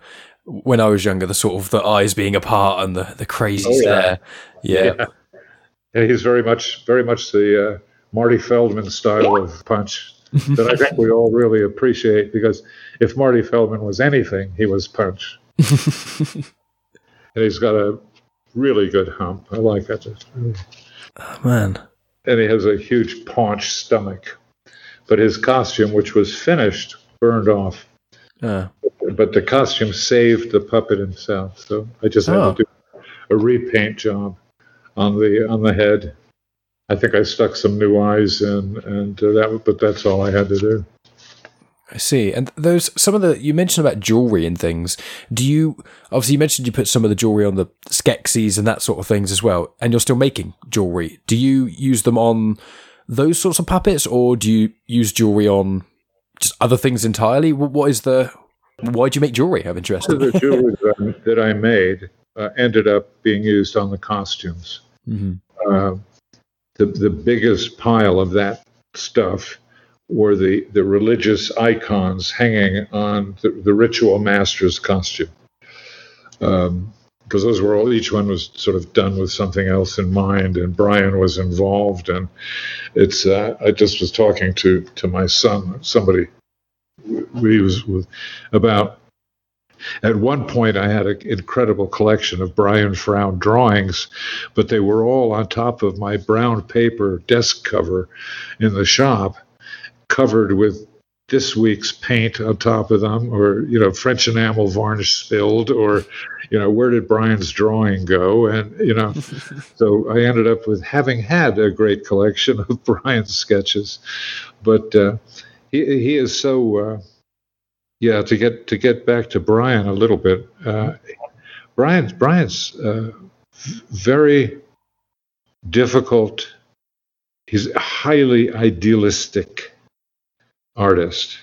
[SPEAKER 1] when I was younger, the sort of the eyes being apart and the the crazy
[SPEAKER 2] Oh, yeah.
[SPEAKER 1] stare. Yeah.
[SPEAKER 2] Yeah. Yeah, he's very much very much the uh, Marty Feldman style of punch that I think we all really appreciate because if Marty Feldman was anything, he was punch. (laughs) and he's got a really good hump. I like that.
[SPEAKER 1] Oh, man.
[SPEAKER 2] And he has a huge paunch stomach. But his costume, which was finished, burned off.
[SPEAKER 1] Uh,
[SPEAKER 2] But the costume saved the puppet himself. So I just had
[SPEAKER 1] Oh.
[SPEAKER 2] to do a repaint job on the on the head. I think I stuck some new eyes in, and uh, that. But that's all I had to do.
[SPEAKER 1] I see. And those some of the you mentioned about jewelry and things. Do you obviously you mentioned you put some of the jewelry on the Skeksis and that sort of things as well, and you're still making jewelry. Do you use them on those sorts of puppets, or do you use jewelry on just other things entirely? What is the why do you make jewelry? I'm interested.
[SPEAKER 2] the jewelry that, I made uh, ended up being used on the costumes.
[SPEAKER 1] hmm
[SPEAKER 2] uh, the the biggest pile of that stuff were the the religious icons hanging on the, the ritual master's costume. Um, because those were all each one was sort of done with something else in mind, and Brian was involved. And it's uh, I just was talking to to my son, somebody he was with about at one point, I had an incredible collection of Brian Froud drawings, but they were all on top of my brown paper desk cover in the shop, covered with this week's paint on top of them, or you know, French enamel varnish spilled, or you know, where did Brian's drawing go? And you know, (laughs) so I ended up with having had a great collection of (laughs) Brian's sketches, but uh, he he is so. Uh, yeah, to get to get back to Brian a little bit, uh, Brian Brian's uh, very difficult. He's highly idealistic artist,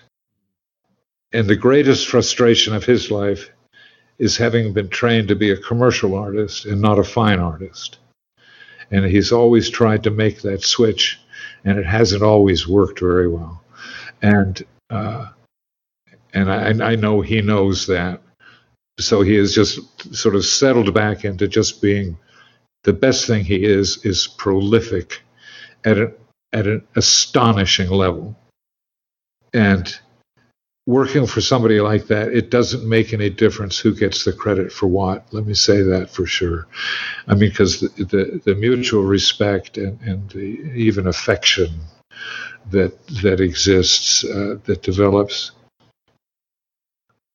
[SPEAKER 2] and the greatest frustration of his life is having been trained to be a commercial artist and not a fine artist. And he's always tried to make that switch, and it hasn't always worked very well. And uh, and I, I know he knows that. So he has just sort of settled back into just being the best thing he is is prolific at an at an astonishing level. And working for somebody like that, it doesn't make any difference who gets the credit for what. Let me say that for sure. I mean, because the, the, the mutual respect and, and the even affection that that exists, uh, that develops,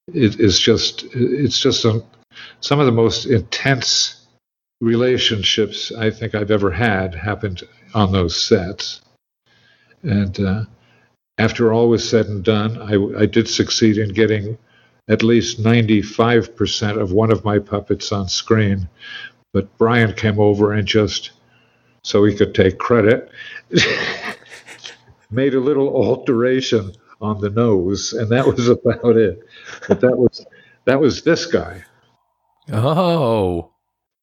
[SPEAKER 2] it is just it's just a, some of the most intense relationships I think I've ever had happened on those sets. And uh, after all was said and done, I, I did succeed in getting at least 95% of one of my puppets on screen. But Brian came over and just, so he could take credit, (laughs) made a little alteration on the nose, and that was (laughs) about it. But that was that was this guy.
[SPEAKER 1] Oh,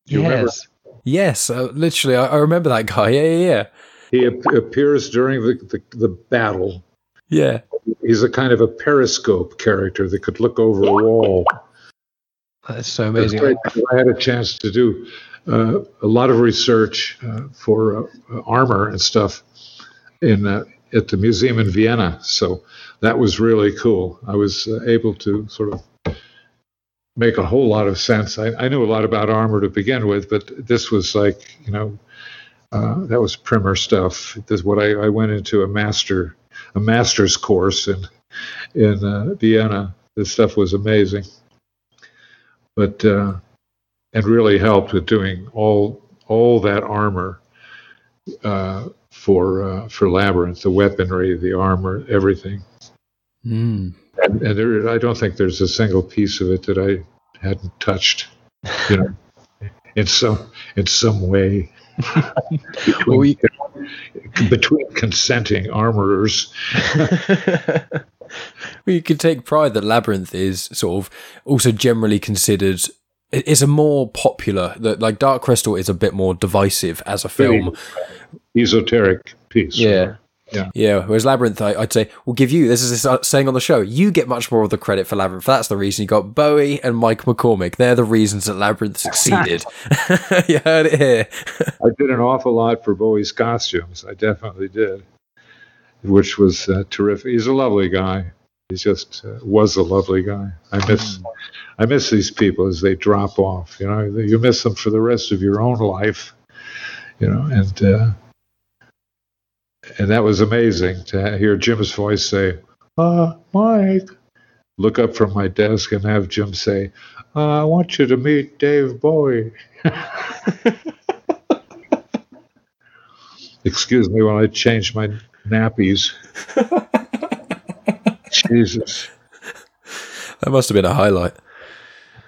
[SPEAKER 2] Do you remember?
[SPEAKER 1] yes, yes. Uh, literally, I, I remember that guy. Yeah, yeah, yeah.
[SPEAKER 2] He ap- appears during the, the, the battle.
[SPEAKER 1] Yeah.
[SPEAKER 2] He's a kind of a periscope character that could look over a wall.
[SPEAKER 1] That's so
[SPEAKER 2] It's
[SPEAKER 1] amazing.
[SPEAKER 2] great. I had a chance to do uh, a lot of research uh, for uh, armor and stuff in uh, at the museum in Vienna. So that was really cool. I was uh, able to sort of make a whole lot of sense. I, I knew a lot about armor to begin with, but this was like you know uh, that was primer stuff. This what I, I went into a master a master's course in in uh, Vienna. This stuff was amazing, but uh, and really helped with doing all all that armor uh, for uh, for labyrinth, the weaponry, the armor, everything.
[SPEAKER 1] Mm.
[SPEAKER 2] And, and there, I don't think there's a single piece of it that I hadn't touched, you know, (laughs) in some in some way. Between,
[SPEAKER 1] Well, we-
[SPEAKER 2] between consenting armorers, (laughs)
[SPEAKER 1] you could take pride that Labyrinth is sort of also generally considered. It's a more popular that like Dark Crystal is a bit more divisive as a film.
[SPEAKER 2] esoteric piece.
[SPEAKER 1] Yeah.
[SPEAKER 2] Yeah.
[SPEAKER 1] Yeah. Whereas Labyrinth, I, would say, we'll give you, this is this uh, saying on the show, you get much more of the credit for Labyrinth. That's the reason you got Bowie and Mike McCormick. They're the reasons that Labyrinth (laughs) succeeded. (laughs) you heard it here. (laughs)
[SPEAKER 2] I did an awful lot for Bowie's costumes. I definitely did, which was uh, terrific. He's a lovely guy. He just uh, was a lovely guy. I miss, mm. I miss these people as they drop off. You know, you miss them for the rest of your own life. You know, and uh, and that was amazing to hear Jim's voice say, "Uh, Mike." Look up from my desk and have Jim say, uh, "I want you to meet Dave Bowie." (laughs) Excuse me while I change my nappies. (laughs) Jesus.
[SPEAKER 1] That must have been a highlight.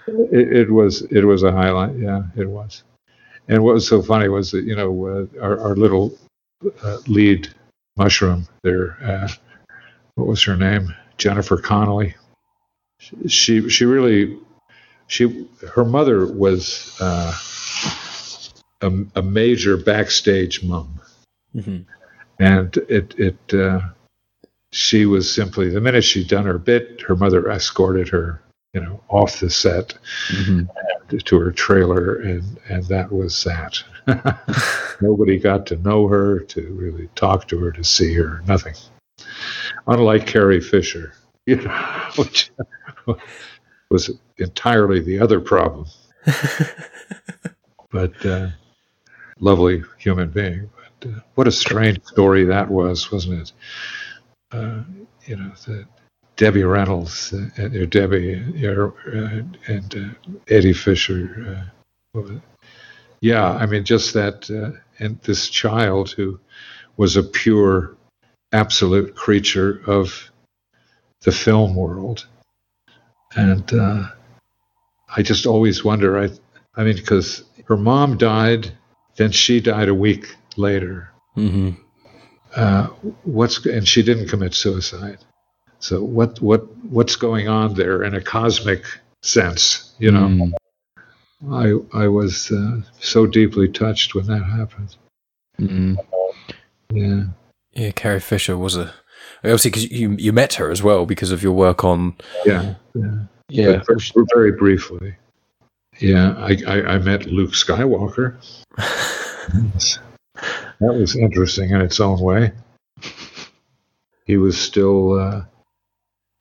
[SPEAKER 2] It, it, was. It was a highlight. Yeah, it was. And what was so funny was that you know uh, our, our little uh, lead mushroom there. Uh, what was her name? Jennifer Connelly. She she really she her mother was uh, a, a, major backstage mom, mm-hmm. and it it uh, she was simply the minute she'd done her bit, her mother escorted her, you know, off the set mm-hmm. To her trailer, and and that was that. (laughs) Nobody got to know her, to really talk to her, to see her, nothing. Unlike Carrie Fisher, (laughs) you know, which (laughs) was entirely the other problem. but uh, lovely human being. But uh, what a strange story that was, wasn't it? uh, you know, the Debbie Reynolds uh, and Debbie uh, and uh, Eddie Fisher. Uh, yeah, I mean, just that, uh, and this child who was a pure, absolute creature of the film world, and I just always wonder. I, I mean, because her mom died, then she died a week later. Mm-hmm uh, what's and she didn't commit suicide. So what what what's going on there in a cosmic sense? You know, mm. I I was uh, so deeply touched when that happened. Mm. Yeah,
[SPEAKER 1] yeah. Carrie Fisher was a obviously because you you met her as well because of your work on
[SPEAKER 2] yeah yeah yeah very, very, briefly. Yeah, I, I, I met Luke Skywalker. (laughs) That was interesting in its own way. He was still uh,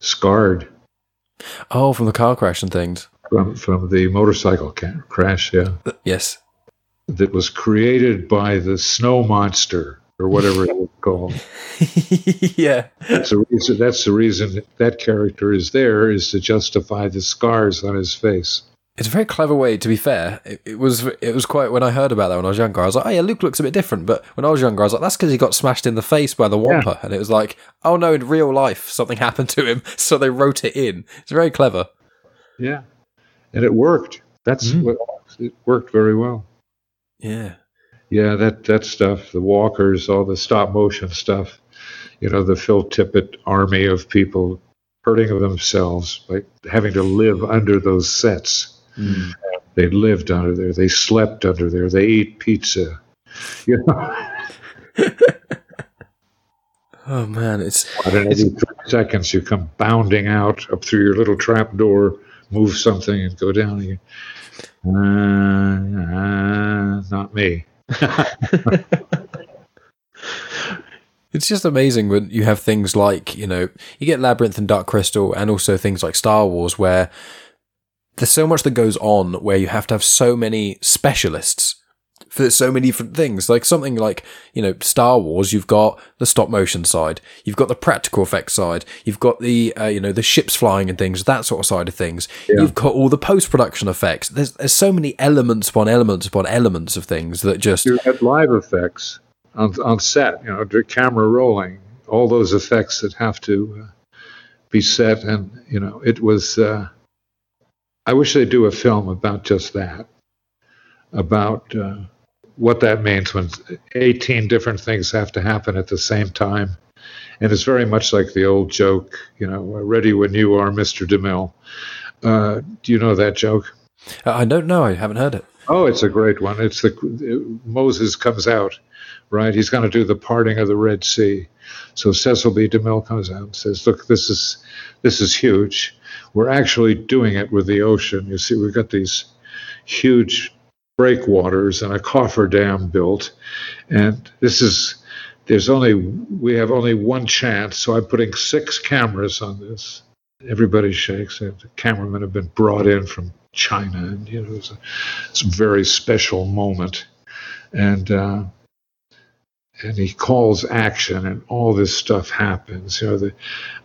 [SPEAKER 2] scarred.
[SPEAKER 1] Oh, from the car crash and things.
[SPEAKER 2] From from the motorcycle ca- crash, yeah.
[SPEAKER 1] Yes.
[SPEAKER 2] That was created by the snow monster or whatever it was called. (laughs)
[SPEAKER 1] yeah.
[SPEAKER 2] That's the reason. That's the reason that, that character is there is to justify the scars on his face.
[SPEAKER 1] It's a very clever way. To be fair, it, it, was it was quite. When I heard about that when I was younger, I was like, "Oh yeah, Luke looks a bit different." But when I was younger, I was like, "That's because he got smashed in the face by the Wampa," yeah. and it was like, "Oh no, in real life, something (laughs) happened to him, so they wrote it in." It's very clever.
[SPEAKER 2] Yeah, and it worked. That's mm. what it worked very well.
[SPEAKER 1] Yeah,
[SPEAKER 2] yeah. That that stuff, the walkers, all the stop motion stuff. You know, the Phil Tippett army of people hurting themselves by having to live under those sets Mm. They lived under there. They slept under there. They ate pizza. You know. (laughs)
[SPEAKER 1] oh man, it's.
[SPEAKER 2] And every three seconds, you come bounding out up through your little trap door, move something, and go down again. Uh, uh, not me. (laughs) (laughs)
[SPEAKER 1] It's just amazing when you have things like, you know, you get Labyrinth and Dark Crystal and also things like Star Wars where there's so much that goes on where you have to have so many specialists for so many different things. Like something like, you know, Star Wars, you've got the stop motion side, you've got the practical effects side, you've got the, uh, you know, the ships flying and things, that sort of side of things. Yeah. You've got all the post production effects. There's, there's so many elements upon elements upon elements of things that just.
[SPEAKER 2] You had live effects on, on set, you know, camera rolling, all those effects that have to uh, be set. And, you know, it was. Uh, I wish they'd do a film about just that, about uh, what that means when 18 different things have to happen at the same time. And it's very much like the old joke, you know, ready when you are, Mr. DeMille. Uh, do you know that joke?
[SPEAKER 1] Uh, I don't know. I haven't heard it.
[SPEAKER 2] Oh, it's a great one. It's the Moses comes out, right? He's going to do the parting of the Red Sea. So Cecil B. DeMille comes out and says, "Look, this is this is huge. We're actually doing it with the ocean. You see, we've got these huge breakwaters and a cofferdam built, and this is there's only we have only one chance. So I'm putting six cameras on this. Everybody shakes. And the cameramen have been brought in from China, and you know it's a, it's a very special moment, and. Uh, and he calls action and all this stuff happens. You know the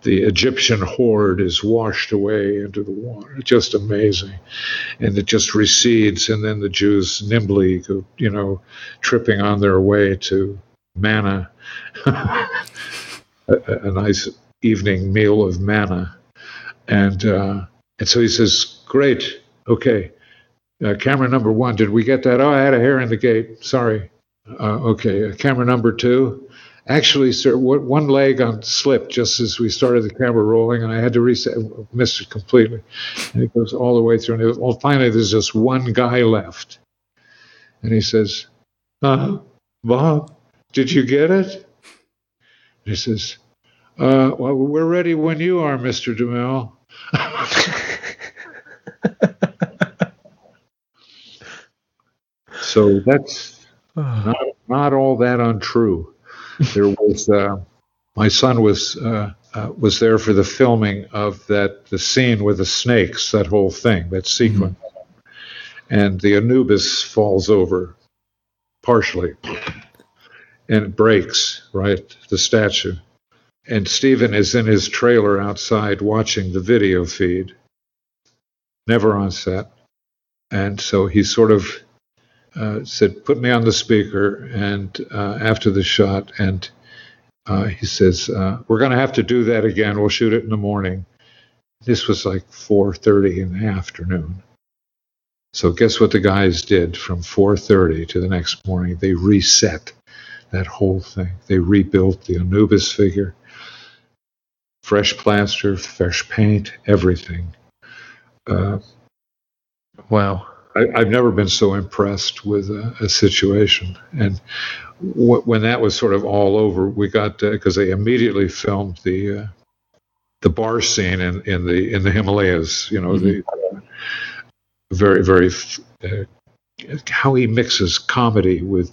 [SPEAKER 2] the egyptian horde is washed away into the water. Just amazing. And it just recedes and then the jews nimbly go you know tripping on their way to manna. (laughs) A, a, nice evening meal of manna. And uh, and so he says great. Okay. Uh, camera number one. Did we get that? Oh i had a hair in the gate. Sorry uh, okay, camera number two. Actually, sir, one leg on slipped just as we started the camera rolling, and I had to reset, missed it completely. And it goes all the way through. And well, finally, there's just one guy left, and he says, "Uh, Bob, did you get it?" And he says, uh, "Well, we're ready when you are, Mister DeMille." (laughs) so that's (sighs) not, not all that untrue. There (laughs) was uh, my son was uh, uh, was there for the filming of that the scene with the snakes, that whole thing, that sequence, mm-hmm. and the Anubis falls over partially, and it breaks right the statue, and Steven is in his trailer outside watching the video feed, never on set, and so he sort of uh, said, "Put me on the speaker." And uh, after the shot, and uh, he says, uh, "We're going to have to do that again. We'll shoot it in the morning." This was like 4:30 in the afternoon. So guess what the guys did from 4:30 to the next morning? They reset that whole thing. They rebuilt the Anubis figure, fresh plaster, fresh paint, everything. Uh,
[SPEAKER 1] wow.
[SPEAKER 2] I, have never been so impressed with a, a situation. And w- when that was sort of all over, we got because they immediately filmed the uh, the bar scene in, in the in the Himalayas. You know, mm-hmm. the very very uh, how he mixes comedy with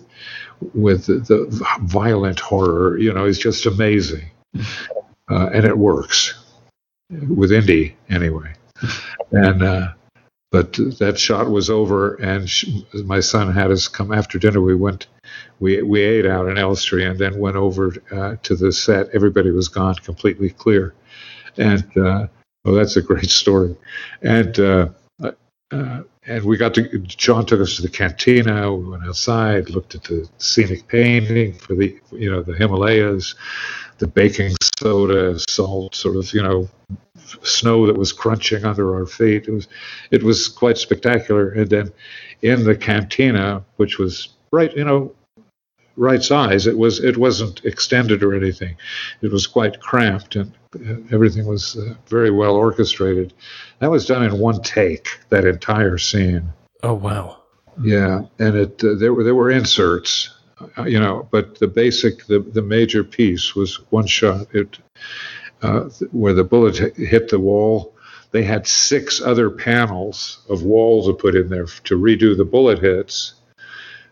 [SPEAKER 2] with the, the, violent horror. You know, is just amazing, (laughs) uh, and it works with Indy anyway. (laughs) And uh, but that shot was over, and she, my son had us come after dinner. We went, we we ate out in Elstree, and then went over uh, to the set. Everybody was gone, completely clear, and uh, well, that's a great (laughs) story. And uh, uh, and we got to. John took us to the cantina. We went outside, looked at the scenic painting for the you know the Himalayas, the baking soda, salt, sort of you know snow that was crunching under our feet. It was it was quite spectacular. And then in the cantina, which was right, you know, right size, it was it wasn't extended or anything. It was quite cramped, and everything was uh, very well orchestrated. That was done in one take. That entire scene.
[SPEAKER 1] Oh wow.
[SPEAKER 2] Yeah, and it uh, there were there were inserts, uh, you know, but the basic the the major piece was one shot. It uh, where the bullet hit the wall, they had six other panels of walls to put in there to redo the bullet hits,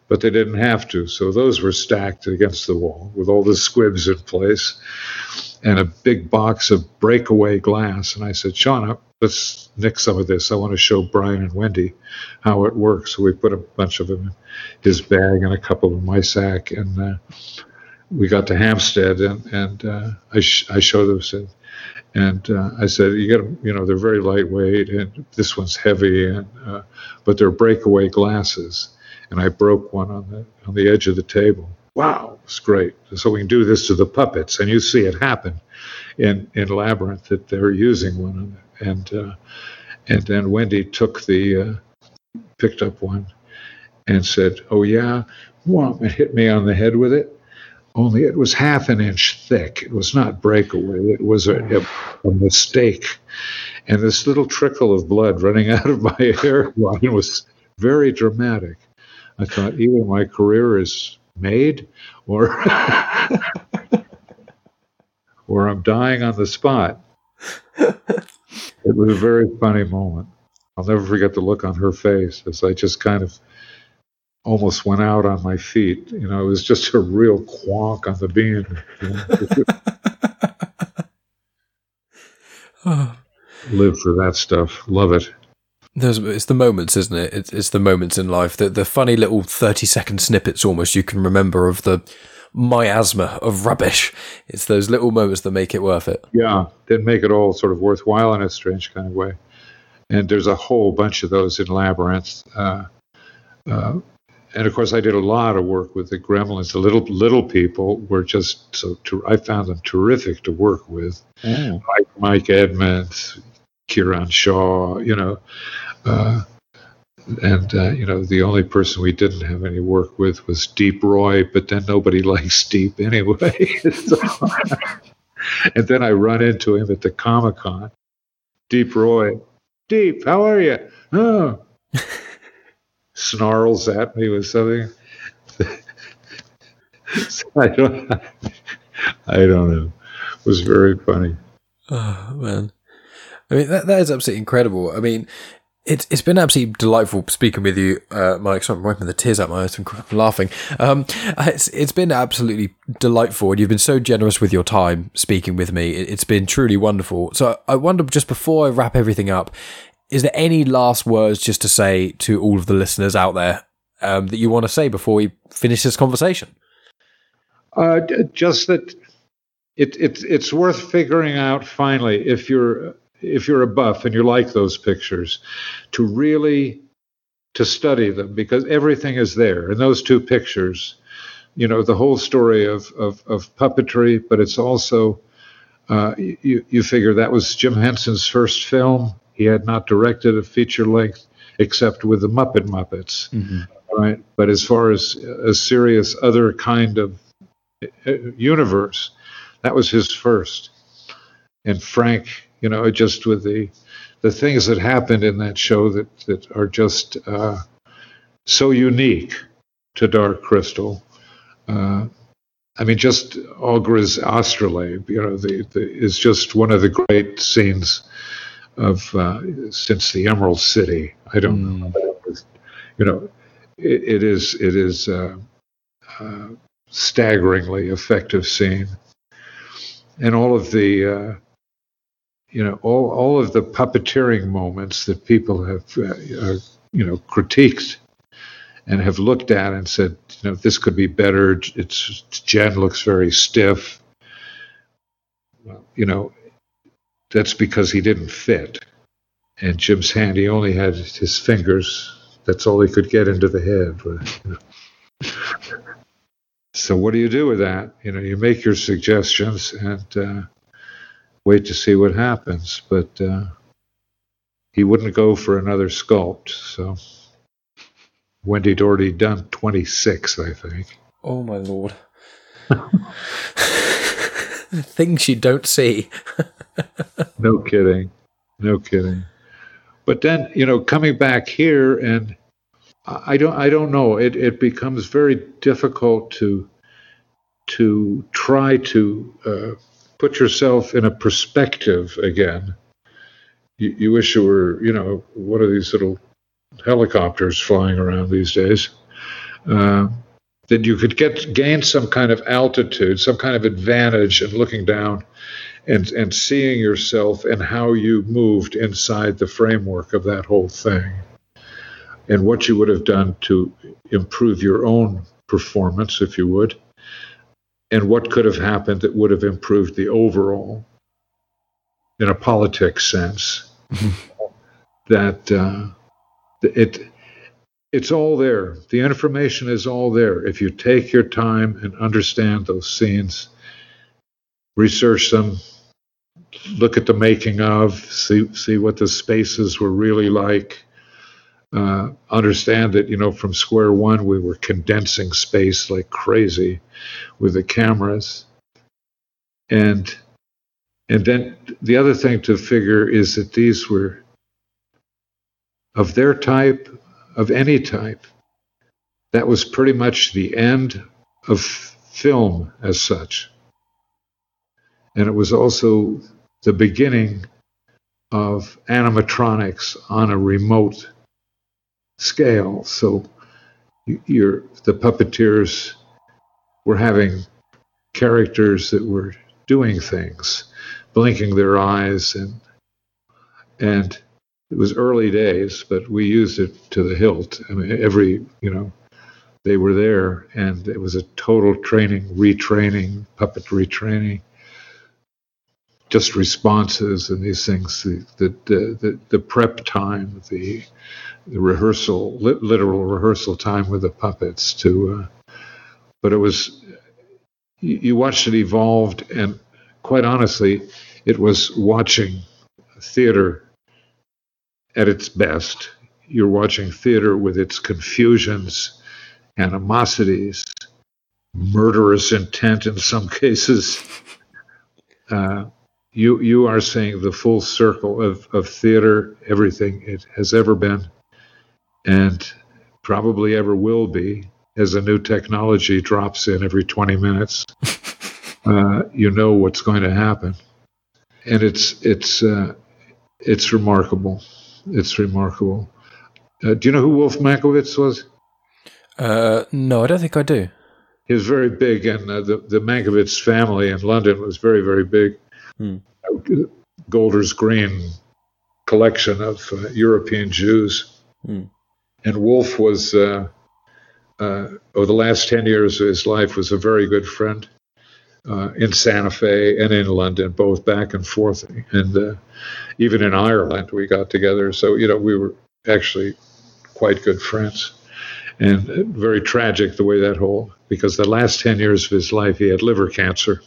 [SPEAKER 2] but they didn't have to. So those were stacked against the wall with all the squibs in place and a big box of breakaway glass. And I said, Sean, let's nick some of this. I want to show Brian and Wendy how it works. So we put a bunch of them in his bag and a couple in my sack. And uh, we got to Hampstead and, and uh, I, sh- I showed them and, and uh, I said, you got them, you know, they're very lightweight and this one's heavy, and uh, but they're breakaway glasses. And I broke one on the on the edge of the table. Wow, it's great. So we can do this to the puppets, and you see it happen in in Labyrinth that they're using one, and uh, and then Wendy took the uh, picked up one and said, "Oh yeah, well, and hit me on the head with it." only it was half an inch thick. It was not breakaway. It was a, a, a mistake. And this little trickle of blood running (laughs) out of my (laughs) hairline was very dramatic. I thought either my career is made or (laughs) or I'm dying on the spot. it was a very funny moment. I'll never forget the look on her face as I just kind of almost went out on my feet. You know, it was just a real quonk on the beam. (laughs) Live for that stuff. Love it.
[SPEAKER 1] There's, it's the moments, isn't it? It's, it's the moments in life, the, the funny little 30 second snippets almost you can remember of the miasma of rubbish. It's those little moments that make it worth it.
[SPEAKER 2] Yeah, that make it all sort of worthwhile in a strange kind of way. And there's a whole bunch of those in Labyrinth. Uh, uh, and of course, I did a lot of work with the Gremlins. The little little people were just so. Ter- I found them terrific to work with. Mm. Mike, Mike Edmonds, Kiran Shah, you know, uh, and uh, you know the only person we didn't have any work with was Deep Roy, but then nobody (laughs) likes Deep anyway. (laughs) so, and then I run into him at the Comic Con. Deep Roy, Deep, how are you? Oh. (laughs) snarls at me with something. so I don't, I don't know. It was very funny.
[SPEAKER 1] Oh man, I mean that that is absolutely incredible. I mean, it's it's been absolutely delightful speaking with you, uh, Mike. Sorry, I'm wiping the tears out my eyes. I'm laughing. Um, (laughs) it's it's been absolutely delightful, and you've been so generous with your time speaking with me. It, has been truly wonderful. So I wonder, just before I wrap everything up, is there any last words just to say to all of the listeners out there um, that you want to say before we finish this conversation?
[SPEAKER 2] Uh, just that it, it, it's worth figuring out finally if you're if you're a buff and you like those pictures to really to study them because everything is there in those two pictures you know the whole story of of, of puppetry but it's also uh, you, you figure that was Jim Henson's first film he had not directed a feature length except with the Muppet Muppets, mm-hmm. right? But as far as a serious other kind of uh, universe, that was his first. And Frank, you know, just with the the things that happened in that show that that are just uh, so unique to Dark Crystal. Uh, I mean, just Aughra's astrolabe, you know, the, the, is just one of the great scenes of uh, since the Emerald City. I don't mm. know, was, you know, it, it is it is uh, staggeringly effective scene, and all of the uh, you know all all of the puppeteering moments that people have uh, you know critiqued and have looked at and said, you know, this could be better. It's Jen looks very stiff. Well, you know, that's because he didn't fit. And Jim's hand, he only had his fingers. That's all he could get into the head. (laughs) so what do you do with that? You know, you make your suggestions and uh, wait to see what happens. But uh, he wouldn't go for another sculpt. So Wendy'd already done 26, I think.
[SPEAKER 1] Oh my lord. (laughs) Things you don't see. (laughs)
[SPEAKER 2] no kidding. No kidding. But then, you know, coming back here and I don't I don't know. It it becomes very difficult to to try to uh, put yourself in a perspective again. You, you wish you were, you know, one of these little helicopters flying around these days? Uh, that you could get gain some kind of altitude, some kind of advantage in looking down and and seeing yourself and how you moved inside the framework of that whole thing and what you would have done to improve your own performance if you would and what could have happened that would have improved the overall in a politics sense (laughs) that uh, it it's all there the information is all there if you take your time and understand those scenes research them, look at the making of, see see what the spaces were really like. Uh, understand that you know from square one we were condensing space like crazy with the cameras, and and then the other thing to figure is that these were of their type, of any type. That was pretty much the end of film as such. And it was also the beginning of animatronics on a remote scale. So you're, the puppeteers were having characters that were doing things, blinking their eyes, and and it was early days, but we used it to the hilt. I mean, every you know, they were there, and it was a total training, retraining, puppet retraining, just responses and these things. The the the, the prep time, the the rehearsal, literal rehearsal time with the puppets to. Uh, but it was you, you watched it evolved, and quite honestly, it was watching theater at its best. You're watching theater with its confusions, animosities, murderous intent in some (laughs) cases. Uh, you you are seeing the full circle of, of theater, everything it has ever been, and probably ever will be as a new technology drops in every 20 minutes. (laughs) Uh, you know what's going to happen, and it's it's uh, it's remarkable. It's remarkable. Uh, do you know who Wolf Mankowitz was?
[SPEAKER 1] Uh, no, I don't think I do.
[SPEAKER 2] He was very big, and uh, the the Mankowitz family in London was very very big. Hmm. Golders Green collection of uh, European Jews, hmm. and Wolf was uh, over the last 10 years of his life was a very good friend uh, in Santa Fe and in London, both back and forth. And uh, even in Ireland, we got together. So, you know, we were actually quite good friends. And very tragic the way that whole, because the last 10 years of his life, he had liver cancer.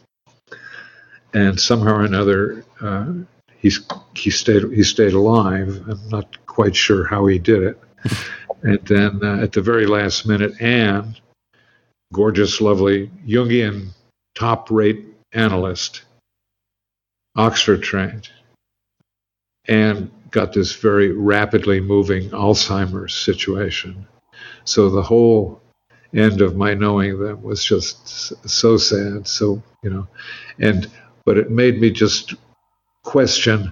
[SPEAKER 2] And somehow or another, uh, he's, he, stayed, he stayed alive. I'm not quite sure how he did it. (laughs) And then uh, at the very last minute, Anne, gorgeous, lovely Jungian top rate analyst, Oxford trained, and got this very rapidly moving Alzheimer's situation. So the whole end of my knowing them was just so sad. So, you know, and, but it made me just question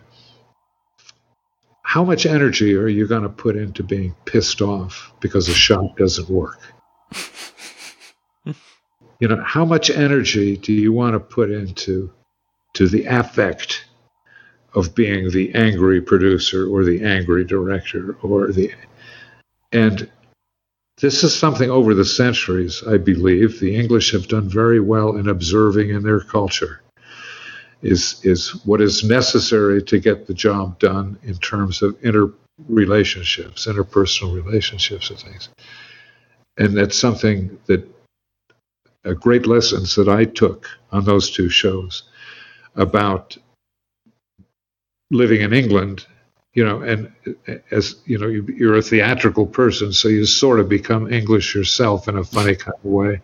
[SPEAKER 2] how much energy are you going to put into being pissed off because a shot doesn't work? (laughs) you know, how much energy do you want to put into to the affect of being the angry producer or the angry director or the and this is something over the centuries, I believe, the English have done very well in observing in their culture is is what is necessary to get the job done in terms of interrelationships, interpersonal relationships and things. And that's something that uh, great lessons that I took on those two shows about living in England, you know, and uh, as you know, you, are a theatrical person, so you sort of become English yourself in a funny kind of way,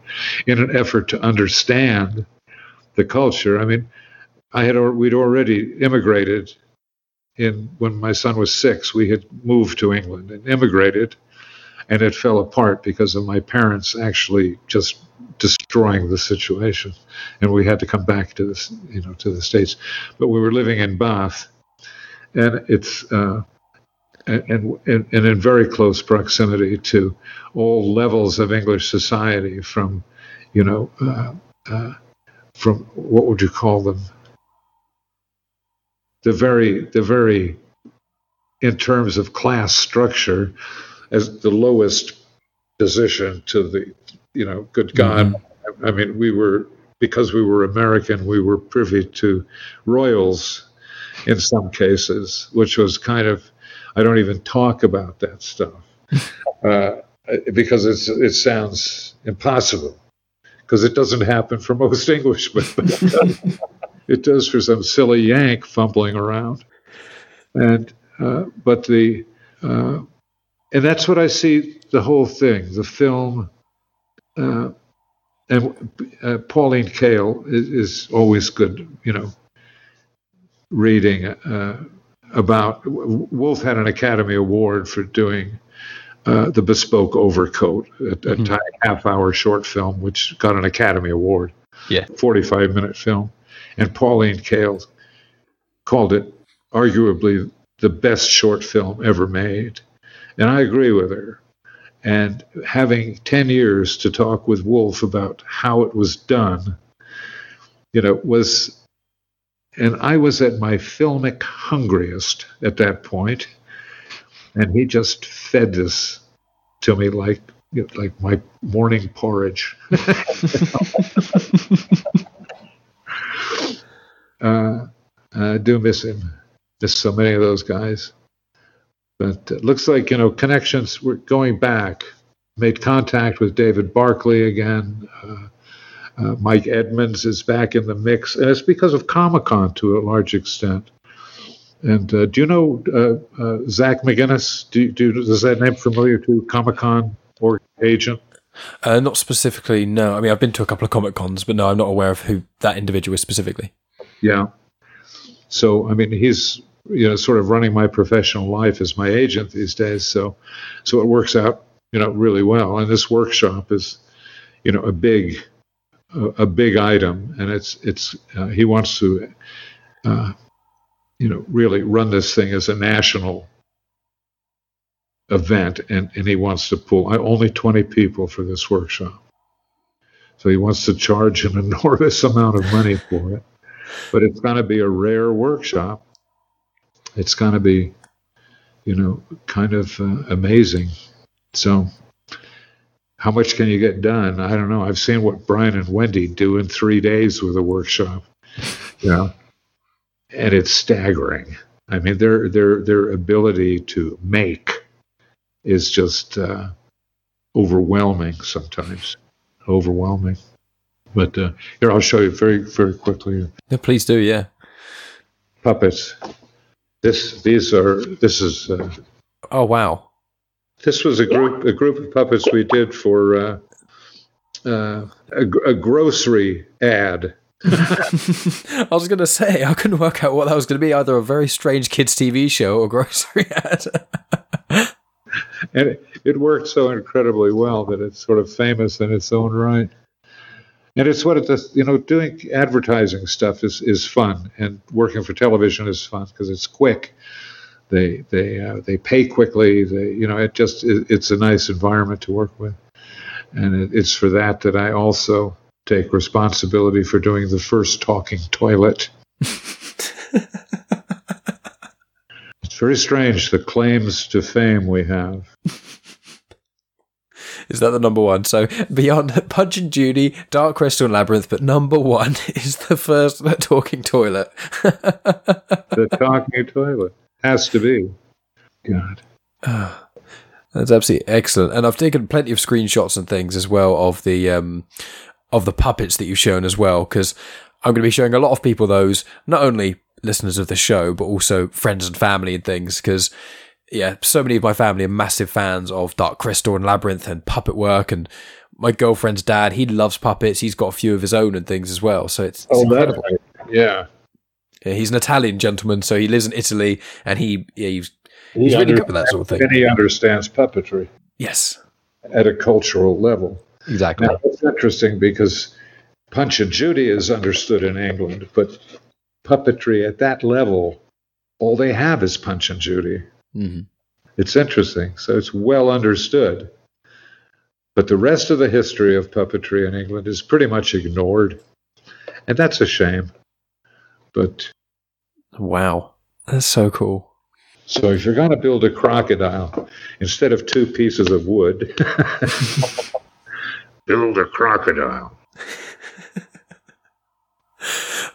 [SPEAKER 2] in an effort to understand the culture. I mean, I had we'd already immigrated in when my son was six. We had moved to England and immigrated, and it fell apart because of my parents actually just destroying the situation, and we had to come back to this, you know, to the states. But we were living in Bath, and it's. Uh, and, and, and in very close proximity to all levels of English society, from, you know, uh, uh, from what would you call them? The very the very in terms of class structure as the lowest position to the you know good god. Mm-hmm. I, mean we were because we were american we were privy to royals in some cases which was kind of i don't even talk about that stuff. (laughs) Uh, because it's it sounds impossible. Because it doesn't happen for most englishmen (laughs) it does for some silly Yank fumbling around. And uh, but the uh, and that's what I see the whole thing, the film. Uh, and uh, Pauline Kael is, is, always good, you know, reading uh, about. Wolf had an Academy Award for doing uh, the bespoke overcoat, a, a mm-hmm. half-hour short film which got an Academy Award.
[SPEAKER 1] Yeah,
[SPEAKER 2] forty-five-minute film, and Pauline Kael called it arguably the best short film ever made, and I agree with her. And having ten years to talk with Wolf about how it was done, you know, was and I was at my filmic hungriest at that point and he just fed this to me like like my morning porridge. (laughs) (laughs) uh, I do miss him. Miss so many of those guys. But it looks like you know connections. We're going back. Made contact with David Barclay again. Uh, uh, Mike Edmonds is back in the mix, and it's because of Comic Con to a large extent. And uh, do you know uh, uh, Zach McGinnis? Do, do, is that name familiar to Comic Con or agent?
[SPEAKER 1] Uh, not specifically, no. I mean, I've been to a couple of Comic Cons, but no, I'm not aware of who that individual is specifically.
[SPEAKER 2] Yeah. So, I mean, he's you know sort of running my professional life as my agent these days. So, so it works out you know really well. And this workshop is you know a big a, a big item, and it's it's uh, he wants to uh, you know, really run this thing as a national event, and, and he wants to pull only 20 people for this workshop. So he wants to charge an (laughs) enormous amount of money for it. But it's going to be a rare workshop. It's going to be, you know, kind of uh, amazing. So, how much can you get done? I don't know. I've seen what Brian and Wendy do in three days with a workshop. Know, and it's staggering. I mean, their their their ability to make is just uh, overwhelming sometimes, overwhelming. But uh, here, I'll show you very very quickly.
[SPEAKER 1] Yeah, please do. Yeah,
[SPEAKER 2] puppets. This these are this is. Uh,
[SPEAKER 1] oh wow!
[SPEAKER 2] This was a group a group of puppets we did for uh, uh, a, a grocery ad (laughs) (laughs)
[SPEAKER 1] I was going to say, I couldn't work out what that was going to be either a very strange kids' TV show or grocery (laughs) ad.
[SPEAKER 2] and it, it, worked so incredibly well that it's sort of famous in its own right. And it's what it does, you know, doing advertising stuff is, is fun, and working for television is fun because it's quick. They they uh, they pay quickly. They you know it just it, it's a nice environment to work with, and it, it's for that that I also take responsibility for doing the first talking toilet. (laughs) it's very strange the claims to fame we have. (laughs)
[SPEAKER 1] Is that the number one? So beyond (laughs) Punch and Judy, Dark Crystal and Labyrinth, but number one (laughs) is the first (laughs) talking toilet.
[SPEAKER 2] the talking toilet has to be. God. (sighs)
[SPEAKER 1] That's absolutely excellent, and I've taken plenty of screenshots and things as well of the um, of the puppets that you've shown as well, because I'm going to be showing a lot of people those, not only listeners of the show, but also friends and family and things, because yeah, so many of my family are massive fans of Dark Crystal and Labyrinth and puppet work, and my girlfriend's dad, he loves puppets. He's got a few of his own and things as well, so it's, it's oh, incredible. Right.
[SPEAKER 2] Yeah.
[SPEAKER 1] yeah. he's an Italian gentleman, so he lives in Italy, and he yeah, he's, he's really good with that sort of thing.
[SPEAKER 2] And he understands puppetry.
[SPEAKER 1] Yes,
[SPEAKER 2] at a cultural level.
[SPEAKER 1] Exactly.
[SPEAKER 2] Now, it's interesting because Punch and Judy is understood in England, but puppetry at that level, all they have is Punch and Judy. Mm-hmm. It's interesting. So it's well understood. But the rest of the history of puppetry in England is pretty much ignored. And that's a shame. But.
[SPEAKER 1] Wow. That's so cool.
[SPEAKER 2] So if you're going to build a crocodile, instead of two pieces of wood, (laughs) (laughs) build a crocodile.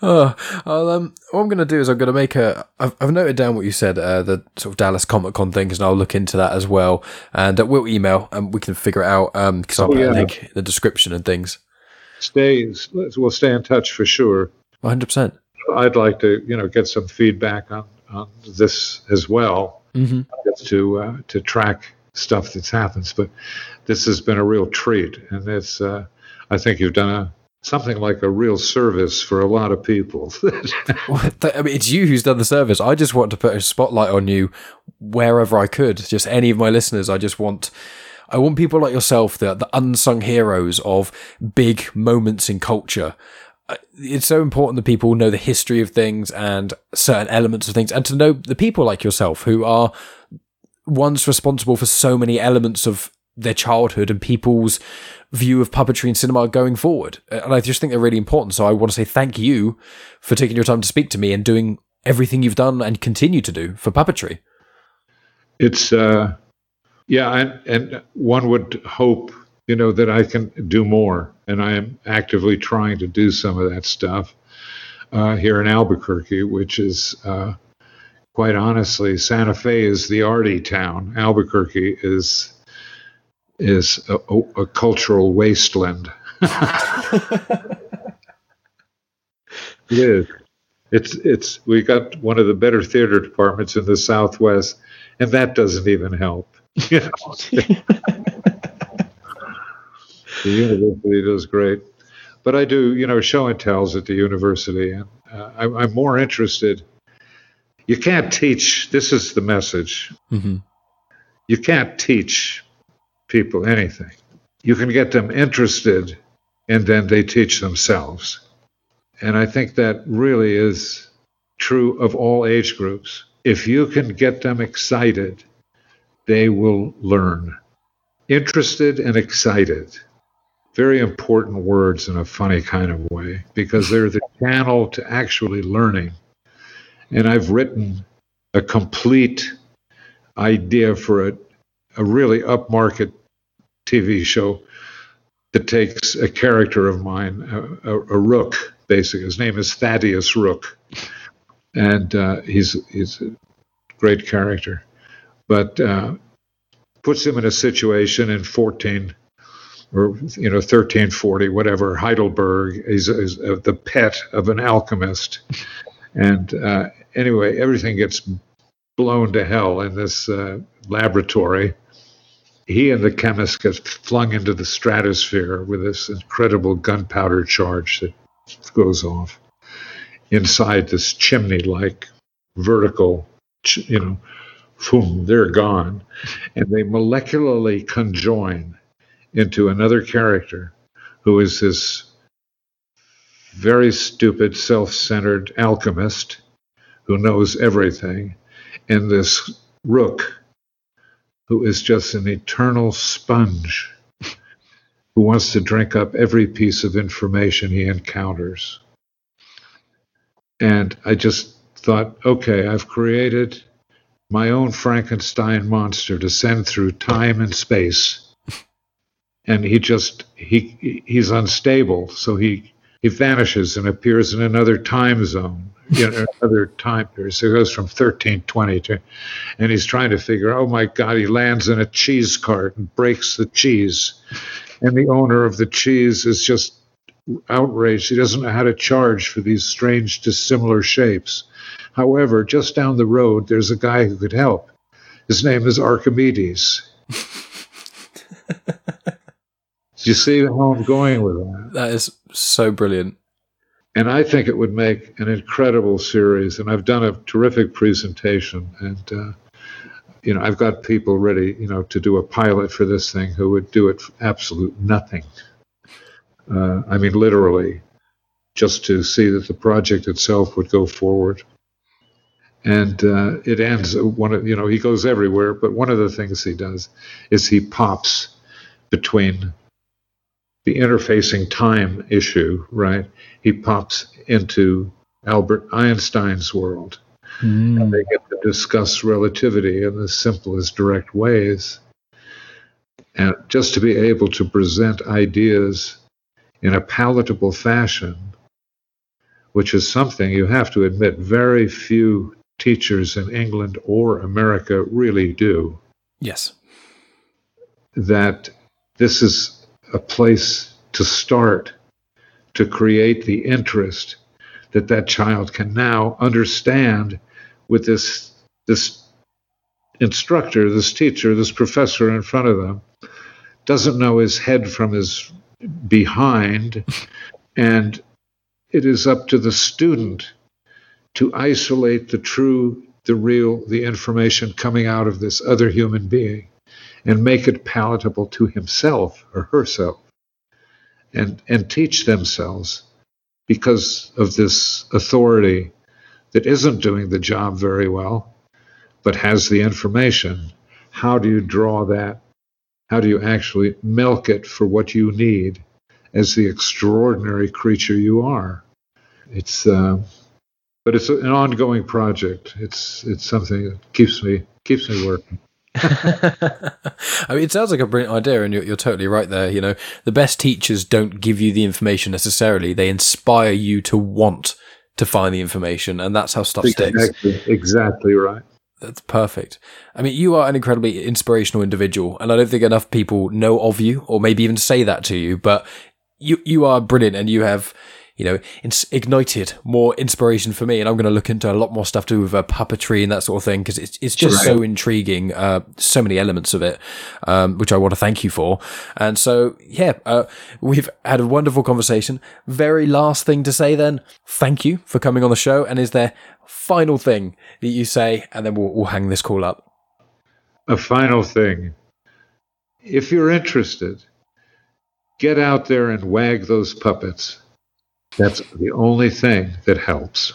[SPEAKER 1] Oh, I'll, um, what I'm going to do is I'm going to make a. I've, I've noted down what you said, uh, the sort of Dallas Comic Con things, and I'll look into that as well. And uh, we'll email and we can figure it out because um, I'll oh, put yeah. a link in the description and things.
[SPEAKER 2] Stays. We'll stay in touch for sure.
[SPEAKER 1] 100. percent
[SPEAKER 2] I'd like to, you know, get some feedback on, on this as well mm-hmm. to uh, to track stuff that happens. But this has been a real treat, and it's uh, I think you've done a something like a real service for a lot of people. (laughs)
[SPEAKER 1] I mean, it's you who's done the service. I just want to put a spotlight on you wherever I could. Just any of my listeners. I just want, I want people like yourself, the the unsung heroes of big moments in culture. Uh, It's so important that people know the history of things and certain elements of things, and to know the people like yourself who are ones responsible for so many elements of their childhood and people's view of puppetry and cinema going forward. Uh, And I just think they're really important. So I want to say thank you for taking your time to speak to me and doing everything you've done and continue to do for puppetry.
[SPEAKER 2] it's uh, yeah, and, and one would hope you know that I can do more, and I am actively trying to do some of that stuff uh, here in Albuquerque, which is uh, quite honestly, Santa Fe is the arty town. Albuquerque is is a, a, a cultural wasteland. (laughs) it is. It's it's we got one of the better theater departments in the Southwest, and that doesn't even help. (laughs) You know? the university does great, but I do you know show and tells at the university, and uh, I, I'm more interested. You can't teach. This is the message.
[SPEAKER 1] Mm-hmm.
[SPEAKER 2] You can't teach people anything. You can get them interested, and then they teach themselves. And I think that really is true of all age groups. If you can get them excited, they will learn. Interested and excited. Very important words in a funny kind of way because they're the channel to actually learning. And I've written a complete idea for a, a really upmarket TV show that takes a character of mine, a, a, a rook, basically. His name is Thaddeus Rook, and uh, he's he's a great character, but uh, puts him in a situation in 14 or you know 1340 whatever Heidelberg. He's uh, the pet of an alchemist, and uh, anyway, everything gets blown to hell in this uh, laboratory he and the chemist get flung into the stratosphere with this incredible gunpowder charge that goes off inside this chimney like vertical, you know, boom, they're gone. And they molecularly conjoin into another character who is this very stupid, self centered alchemist who knows everything, and this rook who is just an eternal sponge who wants to drink up every piece of information he encounters. And I just thought, okay, I've created my own Frankenstein monster to send through time and space. And he just he he's unstable, so he he vanishes and appears in another time zone, you know, another time period. So he goes from 1320 to, and he's trying to figure, oh my God, he lands in a cheese cart and breaks the cheese. And the owner of the cheese is just outraged. He doesn't know how to charge for these strange, dissimilar shapes. However, just down the road, there's a guy who could help. His name is Archimedes. Do (laughs) you see how I'm going with that?
[SPEAKER 1] That is so brilliant.
[SPEAKER 2] And I think it would make an incredible series. And I've done a terrific presentation. And, uh, you know, I've got people ready, you know, to do a pilot for this thing who would do it for absolute nothing. Uh, I mean, literally, just to see that the project itself would go forward. And uh, it ends one of you know he goes everywhere, but one of the things he does is he pops between the interfacing time issue, right? He pops into Albert Einstein's world.
[SPEAKER 1] Mm.
[SPEAKER 2] And they get to discuss relativity in the simplest, direct ways. And just to be able to present ideas in a palatable fashion, which is something you have to admit very few teachers in England or America really do
[SPEAKER 1] Yes.
[SPEAKER 2] that this is a place to start to create the interest that that child can now understand with this this instructor this teacher this professor in front of them doesn't know his head from his behind (laughs) And it is up to the student to isolate the true, the real, the information coming out of this other human being and make it palatable to himself or herself and, and teach themselves because of this authority that isn't doing the job very well, but has the information. How do you draw that? How do you actually milk it for what you need as the extraordinary creature you are? It's, uh, but it's an ongoing project. It's it's something that keeps me keeps me working. (laughs)
[SPEAKER 1] I mean, it sounds like a brilliant idea, and you're, you're, totally right there. You know, the best teachers don't give you the information necessarily; they inspire you to want to find the information, and that's how stuff
[SPEAKER 2] exactly,
[SPEAKER 1] sticks.
[SPEAKER 2] Exactly right.
[SPEAKER 1] That's perfect. I mean, you are an incredibly inspirational individual, and I don't think enough people know of you, or maybe even say that to you. But you you are brilliant, and you have you know, ignited more inspiration for me. And I'm going to look into a lot more stuff to do with uh, puppetry and that sort of thing because it's, it's just so intriguing. Uh, so many elements of it, um, which I want to thank you for. And so, yeah, uh, we've had a wonderful conversation. Very last thing to say then, thank you for coming on the show. And is there final thing that you say? And then we'll, we'll hang this call up.
[SPEAKER 2] A final thing. If you're interested, get out there and wag those puppets that's the only thing that helps.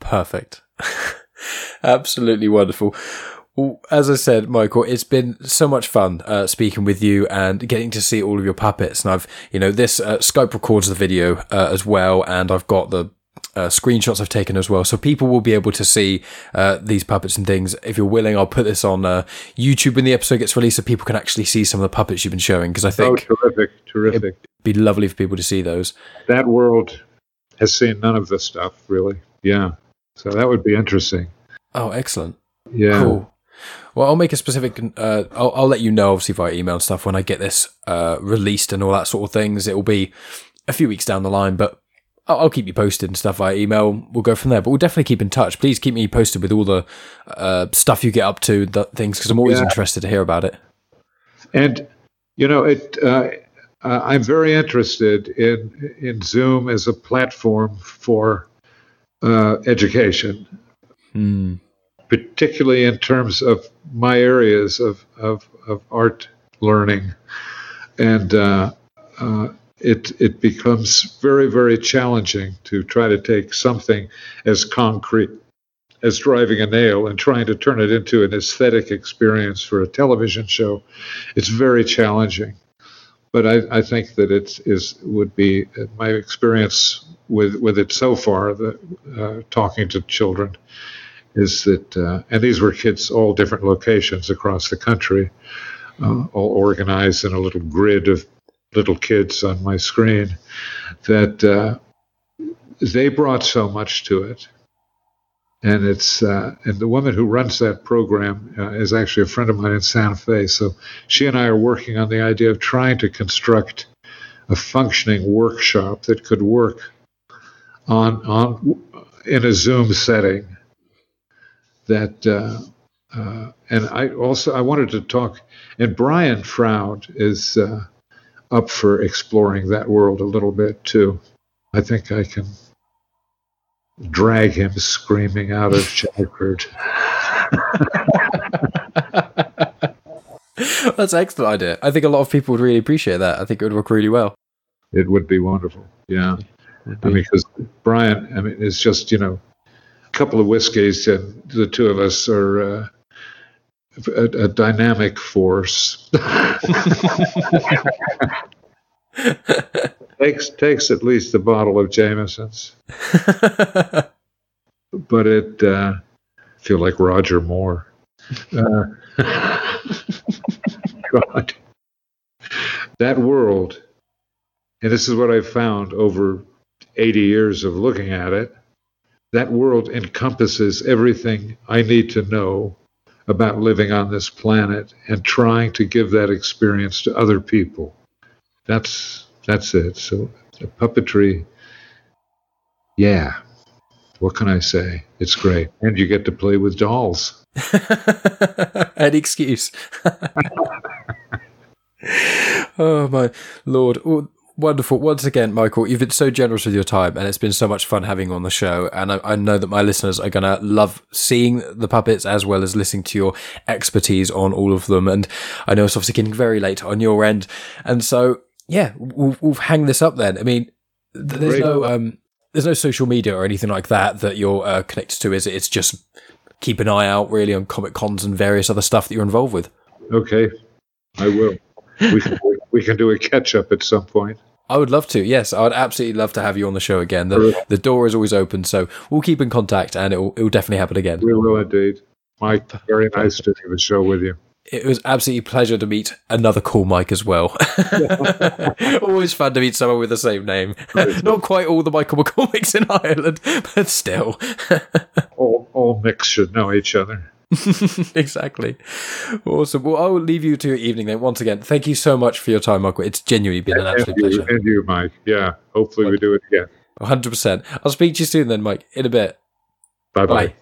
[SPEAKER 1] Perfect. (laughs) Absolutely wonderful. Well, as I said, Michael, it's been so much fun uh, speaking with you and getting to see all of your puppets. And I've, you know, this uh, Skype records the video uh, as well, and I've got the uh, screenshots I've taken as well. So people will be able to see uh, these puppets and things. If you're willing, I'll put this on uh, YouTube when the episode gets released so people can actually see some of the puppets you've been showing. Because I think.
[SPEAKER 2] Oh, terrific, terrific.
[SPEAKER 1] It'd be lovely for people to see those.
[SPEAKER 2] That world has seen none of this stuff, really. Yeah. So that would be interesting.
[SPEAKER 1] Oh, excellent.
[SPEAKER 2] Yeah. Cool.
[SPEAKER 1] Well, I'll make a specific. Uh, I'll, I'll, let you know, obviously, via email and stuff when I get this uh, released and all that sort of things. It will be a few weeks down the line, but I'll, keep you posted and stuff via email. We'll go from there, but we'll definitely keep in touch. Please keep me posted with all the uh, stuff you get up to, the things, because I'm always yeah. interested to hear about it.
[SPEAKER 2] And you know, it. Uh, uh, I'm very interested in in Zoom as a platform for uh, education,
[SPEAKER 1] mm.
[SPEAKER 2] particularly in terms of my areas of of, of art learning, and uh, uh it it becomes very very challenging to try to take something as concrete as driving a nail and trying to turn it into an aesthetic experience for a television show. It's very challenging, but I, I think that it is would be my experience with with it so far. The, uh, talking to children is that, uh, and these were kids all different locations across the country, uh, all organized in a little grid of little kids on my screen that uh, they brought so much to it. And it's uh, and the woman who runs that program uh, is actually a friend of mine in Santa Fe. So she and I are working on the idea of trying to construct a functioning workshop that could work on on in a Zoom setting. That uh, uh, and I also I wanted to talk. And Brian Froud is uh, up for exploring that world a little bit too. I think I can drag him screaming out of Chagford. (laughs)
[SPEAKER 1] That's an excellent idea. I think a lot of people would really appreciate that. I think it would work really well.
[SPEAKER 2] It would be wonderful. Yeah. I mean, because Brian, I mean, it's just, you know, a couple of whiskeys and the two of us are uh, a, a dynamic force. (laughs) takes takes at least a bottle of Jameson's, (laughs) but it uh, feel like Roger Moore. Uh, (laughs) God, that world, and this is what I've found over 80 years of looking at it. That world encompasses everything I need to know about living on this planet and trying to give that experience to other people. That's that's it. So puppetry, yeah. What can I say? It's great, and you get to play with dolls. (laughs)
[SPEAKER 1] An excuse. (laughs) oh my lord! Wonderful. Once again, Michael, you've been so generous with your time and it's been so much fun having you on the show. And I, I know that my listeners are going to love seeing the puppets as well as listening to your expertise on all of them. And I know it's obviously getting very late on your end. And so, yeah, we'll, we'll hang this up then. I mean, there's no, um, there's no social media or anything like that that you're uh, connected to, is it? It's just keep an eye out really on Comic Cons and various other stuff that you're involved with.
[SPEAKER 2] Okay, I will. We can, we can do a catch up at some point.
[SPEAKER 1] I would love to. Yes, I would absolutely love to have you on the show again. The, the door is always open, so we'll keep in contact, and it will, it will definitely happen again.
[SPEAKER 2] We will indeed. Mike, very nice to do the show with you.
[SPEAKER 1] It was absolutely a pleasure to meet another cool Mike as well. (laughs) (laughs) Always fun to meet someone with the same name. Not quite all the Michael McCormicks in Ireland, (laughs) but still.
[SPEAKER 2] all, all mix should know each other. (laughs)
[SPEAKER 1] exactly. Awesome. Well, I will leave you to your evening then. Once again, thank you so much for your time, Michael. It's genuinely been an absolute
[SPEAKER 2] you,
[SPEAKER 1] pleasure.
[SPEAKER 2] And you, Mike. Yeah. Hopefully we do it again.
[SPEAKER 1] 100%. I'll speak to you soon then, Mike, in a bit.
[SPEAKER 2] Bye-bye. Bye.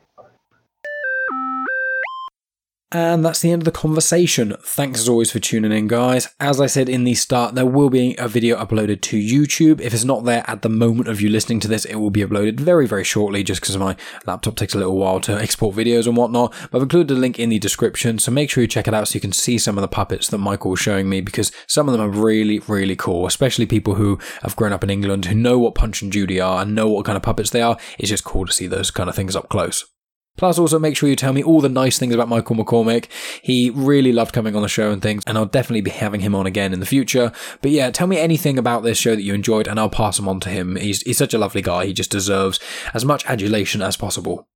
[SPEAKER 1] And that's the end of the conversation. Thanks as always for tuning in, guys. As I said in the start, there will be a video uploaded to YouTube. If it's not there at the moment of you listening to this, it will be uploaded very, very shortly just because my laptop takes a little while to export videos and whatnot. But I've included a link in the description, so make sure you check it out so you can see some of the puppets that Michael was showing me because some of them are really, really cool, especially people who have grown up in England, who know what Punch and Judy are and know what kind of puppets they are. It's just cool to see those kind of things up close. Plus, also make sure you tell me all the nice things about Michael McCormick. He really loved coming on the show and things, and I'll definitely be having him on again in the future. But yeah, tell me anything about this show that you enjoyed, and I'll pass them on to him. He's, he's such a lovely guy. He just deserves as much adulation as possible.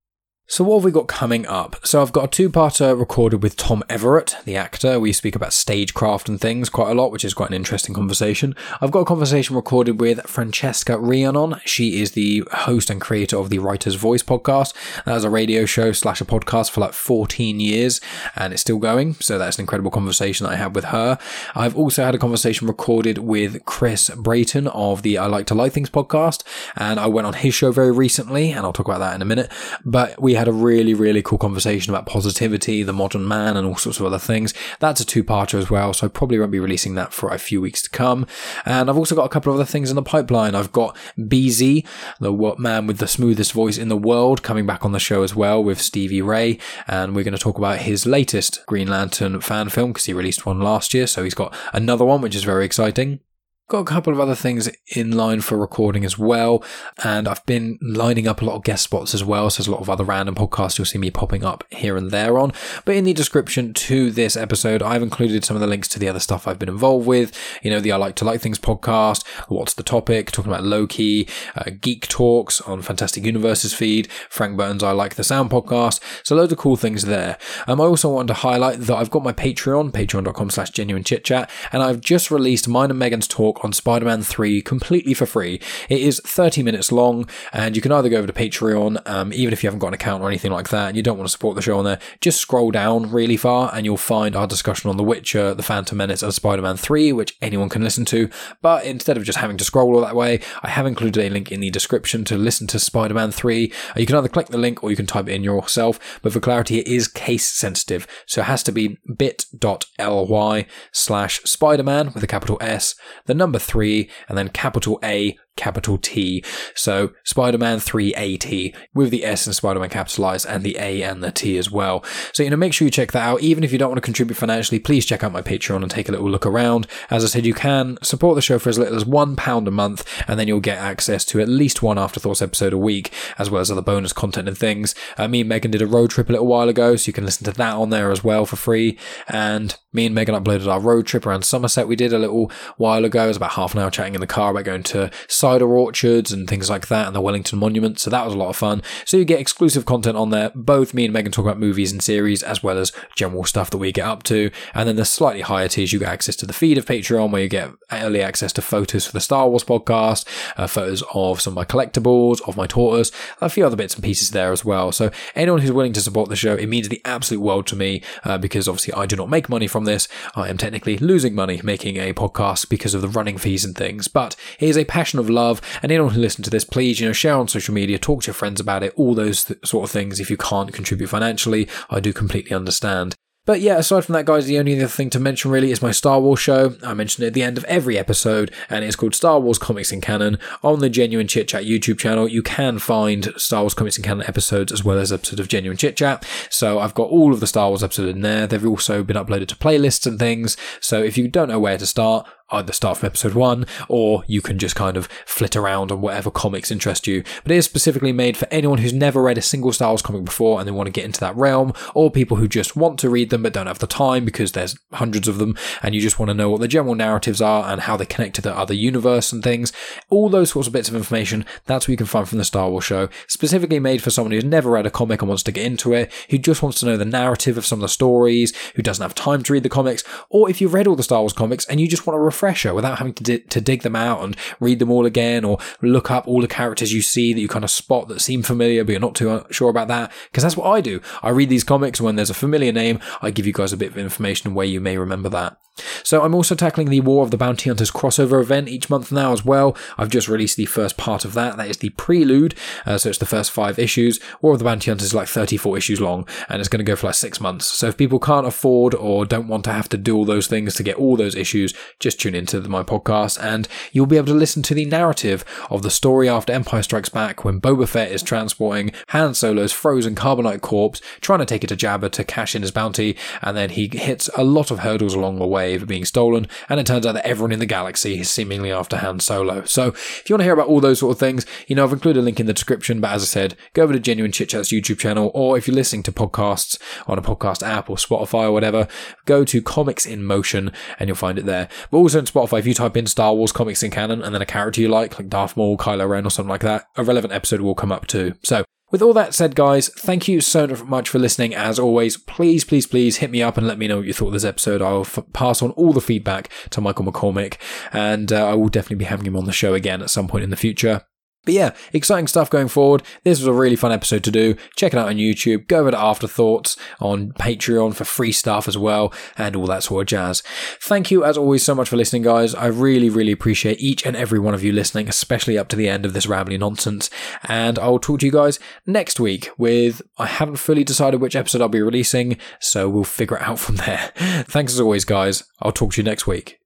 [SPEAKER 1] So, what have we got coming up? So, I've got a two parter recorded with Tom Everett, the actor. We speak about stagecraft and things quite a lot, which is quite an interesting conversation. I've got a conversation recorded with Francesca Rhiannon. She is the host and creator of the Writer's Voice podcast. That a radio show slash a podcast for like 14 years, and it's still going. So, that's an incredible conversation that I had with her. I've also had a conversation recorded with Chris Brayton of the I Like to Like Things podcast, and I went on his show very recently, and I'll talk about that in a minute. But we had a really, really cool conversation about positivity, the modern man, and all sorts of other things. That's a two parter as well, so I probably won't be releasing that for a few weeks to come. And I've also got a couple of other things in the pipeline. I've got BZ, the man with the smoothest voice in the world, coming back on the show as well with Stevie Ray, and we're going to talk about his latest Green Lantern fan film because he released one last year, so he's got another one, which is very exciting. Got a couple of other things in line for recording as well, and I've been lining up a lot of guest spots as well. So there's a lot of other random podcasts you'll see me popping up here and there on. But in the description to this episode, I've included some of the links to the other stuff I've been involved with. You know, the I Like to Like Things podcast, What's the Topic, talking about Loki, uh, Geek Talks on Fantastic Universes feed, Frank Burns' I Like the Sound podcast. So loads of cool things there. Um, I also wanted to highlight that I've got my Patreon, patreon.com slash genuine chit chat, and I've just released mine and Megan's talk talk on Spider Man 3 completely for free. It is 30 minutes long, and you can either go over to Patreon, um, even if you haven't got an account or anything like that, and you don't want to support the show on there, just scroll down really far, and you'll find our discussion on The Witcher, The Phantom Menace, and Spider Man 3, which anyone can listen to. But instead of just having to scroll all that way, I have included a link in the description to listen to Spider Man 3. Uh, you can either click the link or you can type it in yourself, but for clarity, it is case sensitive, so it has to be bit.ly slash Spider Man with a capital S, the number three, and then capital A capital T. So Spider-Man 380 with the S and Spider-Man capitalized and the A and the T as well. So, you know, make sure you check that out. Even if you don't want to contribute financially, please check out my Patreon and take a little look around. As I said, you can support the show for as little as one pound a month and then you'll get access to at least one Afterthoughts episode a week, as well as other bonus content and things. Uh, me and Megan did a road trip a little while ago, so you can listen to that on there as well for free. And me and Megan uploaded our road trip around Somerset we did a little while ago. It was about half an hour chatting in the car about going to cider orchards and things like that and the Wellington Monument. So that was a lot of fun. So you get exclusive content on there. Both me and Megan talk about movies and series as well as general stuff that we get up to. And then the slightly higher tiers, you get access to the feed of Patreon where you get early access to photos for the Star Wars podcast, uh, photos of some of my collectibles, of my tortoise, a few other bits and pieces there as well. So anyone who's willing to support the show, it means the absolute world to me uh, because obviously I do not make money from this. I am technically losing money making a podcast because of the running fees and things, but it is a passion of love and anyone who listens to this, please, you know, share on social media, talk to your friends about it, all those th- sort of things. If you can't contribute financially, I do completely understand. But yeah, aside from that, guys, the only other thing to mention really is my Star Wars show. I mentioned it at the end of every episode, and it's called Star Wars Comics in Canon on the Genuine Chit Chat YouTube channel. You can find Star Wars Comics in Canon episodes as well as episodes of Genuine Chit Chat. So I've got all of the Star Wars episodes in there. They've also been uploaded to playlists and things. So if you don't know where to start, either start from episode one or you can just kind of flit around on whatever comics interest you. But it is specifically made for anyone who's never read a single Star Wars comic before and they want to get into that realm, or people who just want to read them but don't have the time because there's hundreds of them and you just want to know what the general narratives are and how they connect to the other universe and things. All those sorts of bits of information, that's what you can find from the Star Wars show, specifically made for someone who's never read a comic and wants to get into it, who just wants to know the narrative of some of the stories, who doesn't have time to read the comics, or if you've read all the Star Wars comics and you just want a refresher without having to, to dig them out and read them all again or look up all the characters you see that you kind of spot that seem familiar but you're not too uh, sure about that. Because that's what I do. I read these comics when there's a familiar name, I give you guys a bit of information where you may remember that. So I'm also tackling the War of the Bounty Hunters crossover event each month now as well. I've just released the first part of that. That is the prelude. Uh, so it's the first five issues. War of the Bounty Hunters is like 34 issues long and it's going to go for like six months. So if people can't afford or don't want to have to do all those things to get all those issues, just tune into my podcast and you'll be able to listen to the narrative of the story after Empire Strikes Back when Boba Fett is transporting Han Solo's frozen carbonite corpse, trying to take it to Jabba to cash in his bounty, and then he hits a lot of hurdles along the way of being stolen, and it turns out that everyone in the galaxy is seemingly after Han Solo. So if you want to hear about all those sort of things, you know, I've included a link in the description, but as I said, go over to Genuine Chit Chat's YouTube channel, or if you're listening to podcasts on a podcast app or Spotify or whatever, go to Comics in Motion and you'll find it there. But also on Spotify, if you type in Star Wars Comics in Canon and then a character you like, like Darth Maul, Kylo Ren, or something like that, a relevant episode will come up too. So with all that said, guys, thank you so much for listening. As always, please, please, please hit me up and let me know what you thought of this episode. I'll f- pass on all the feedback to Michael McCormick, and uh, I will definitely be having him on the show again at some point in the future. But yeah, exciting stuff going forward. This was a really fun episode to do. Check it out on YouTube. Go over to Afterthoughts on Patreon for free stuff as well and all that sort of jazz. Thank you as always so much for listening, guys. I really, really appreciate each and every one of you listening, especially up to the end of this rambling nonsense. And I'll talk to you guys next week with, I haven't fully decided which episode I'll be releasing, so we'll figure it out (laughs) from there. Thanks as always, guys. I'll talk to you next week.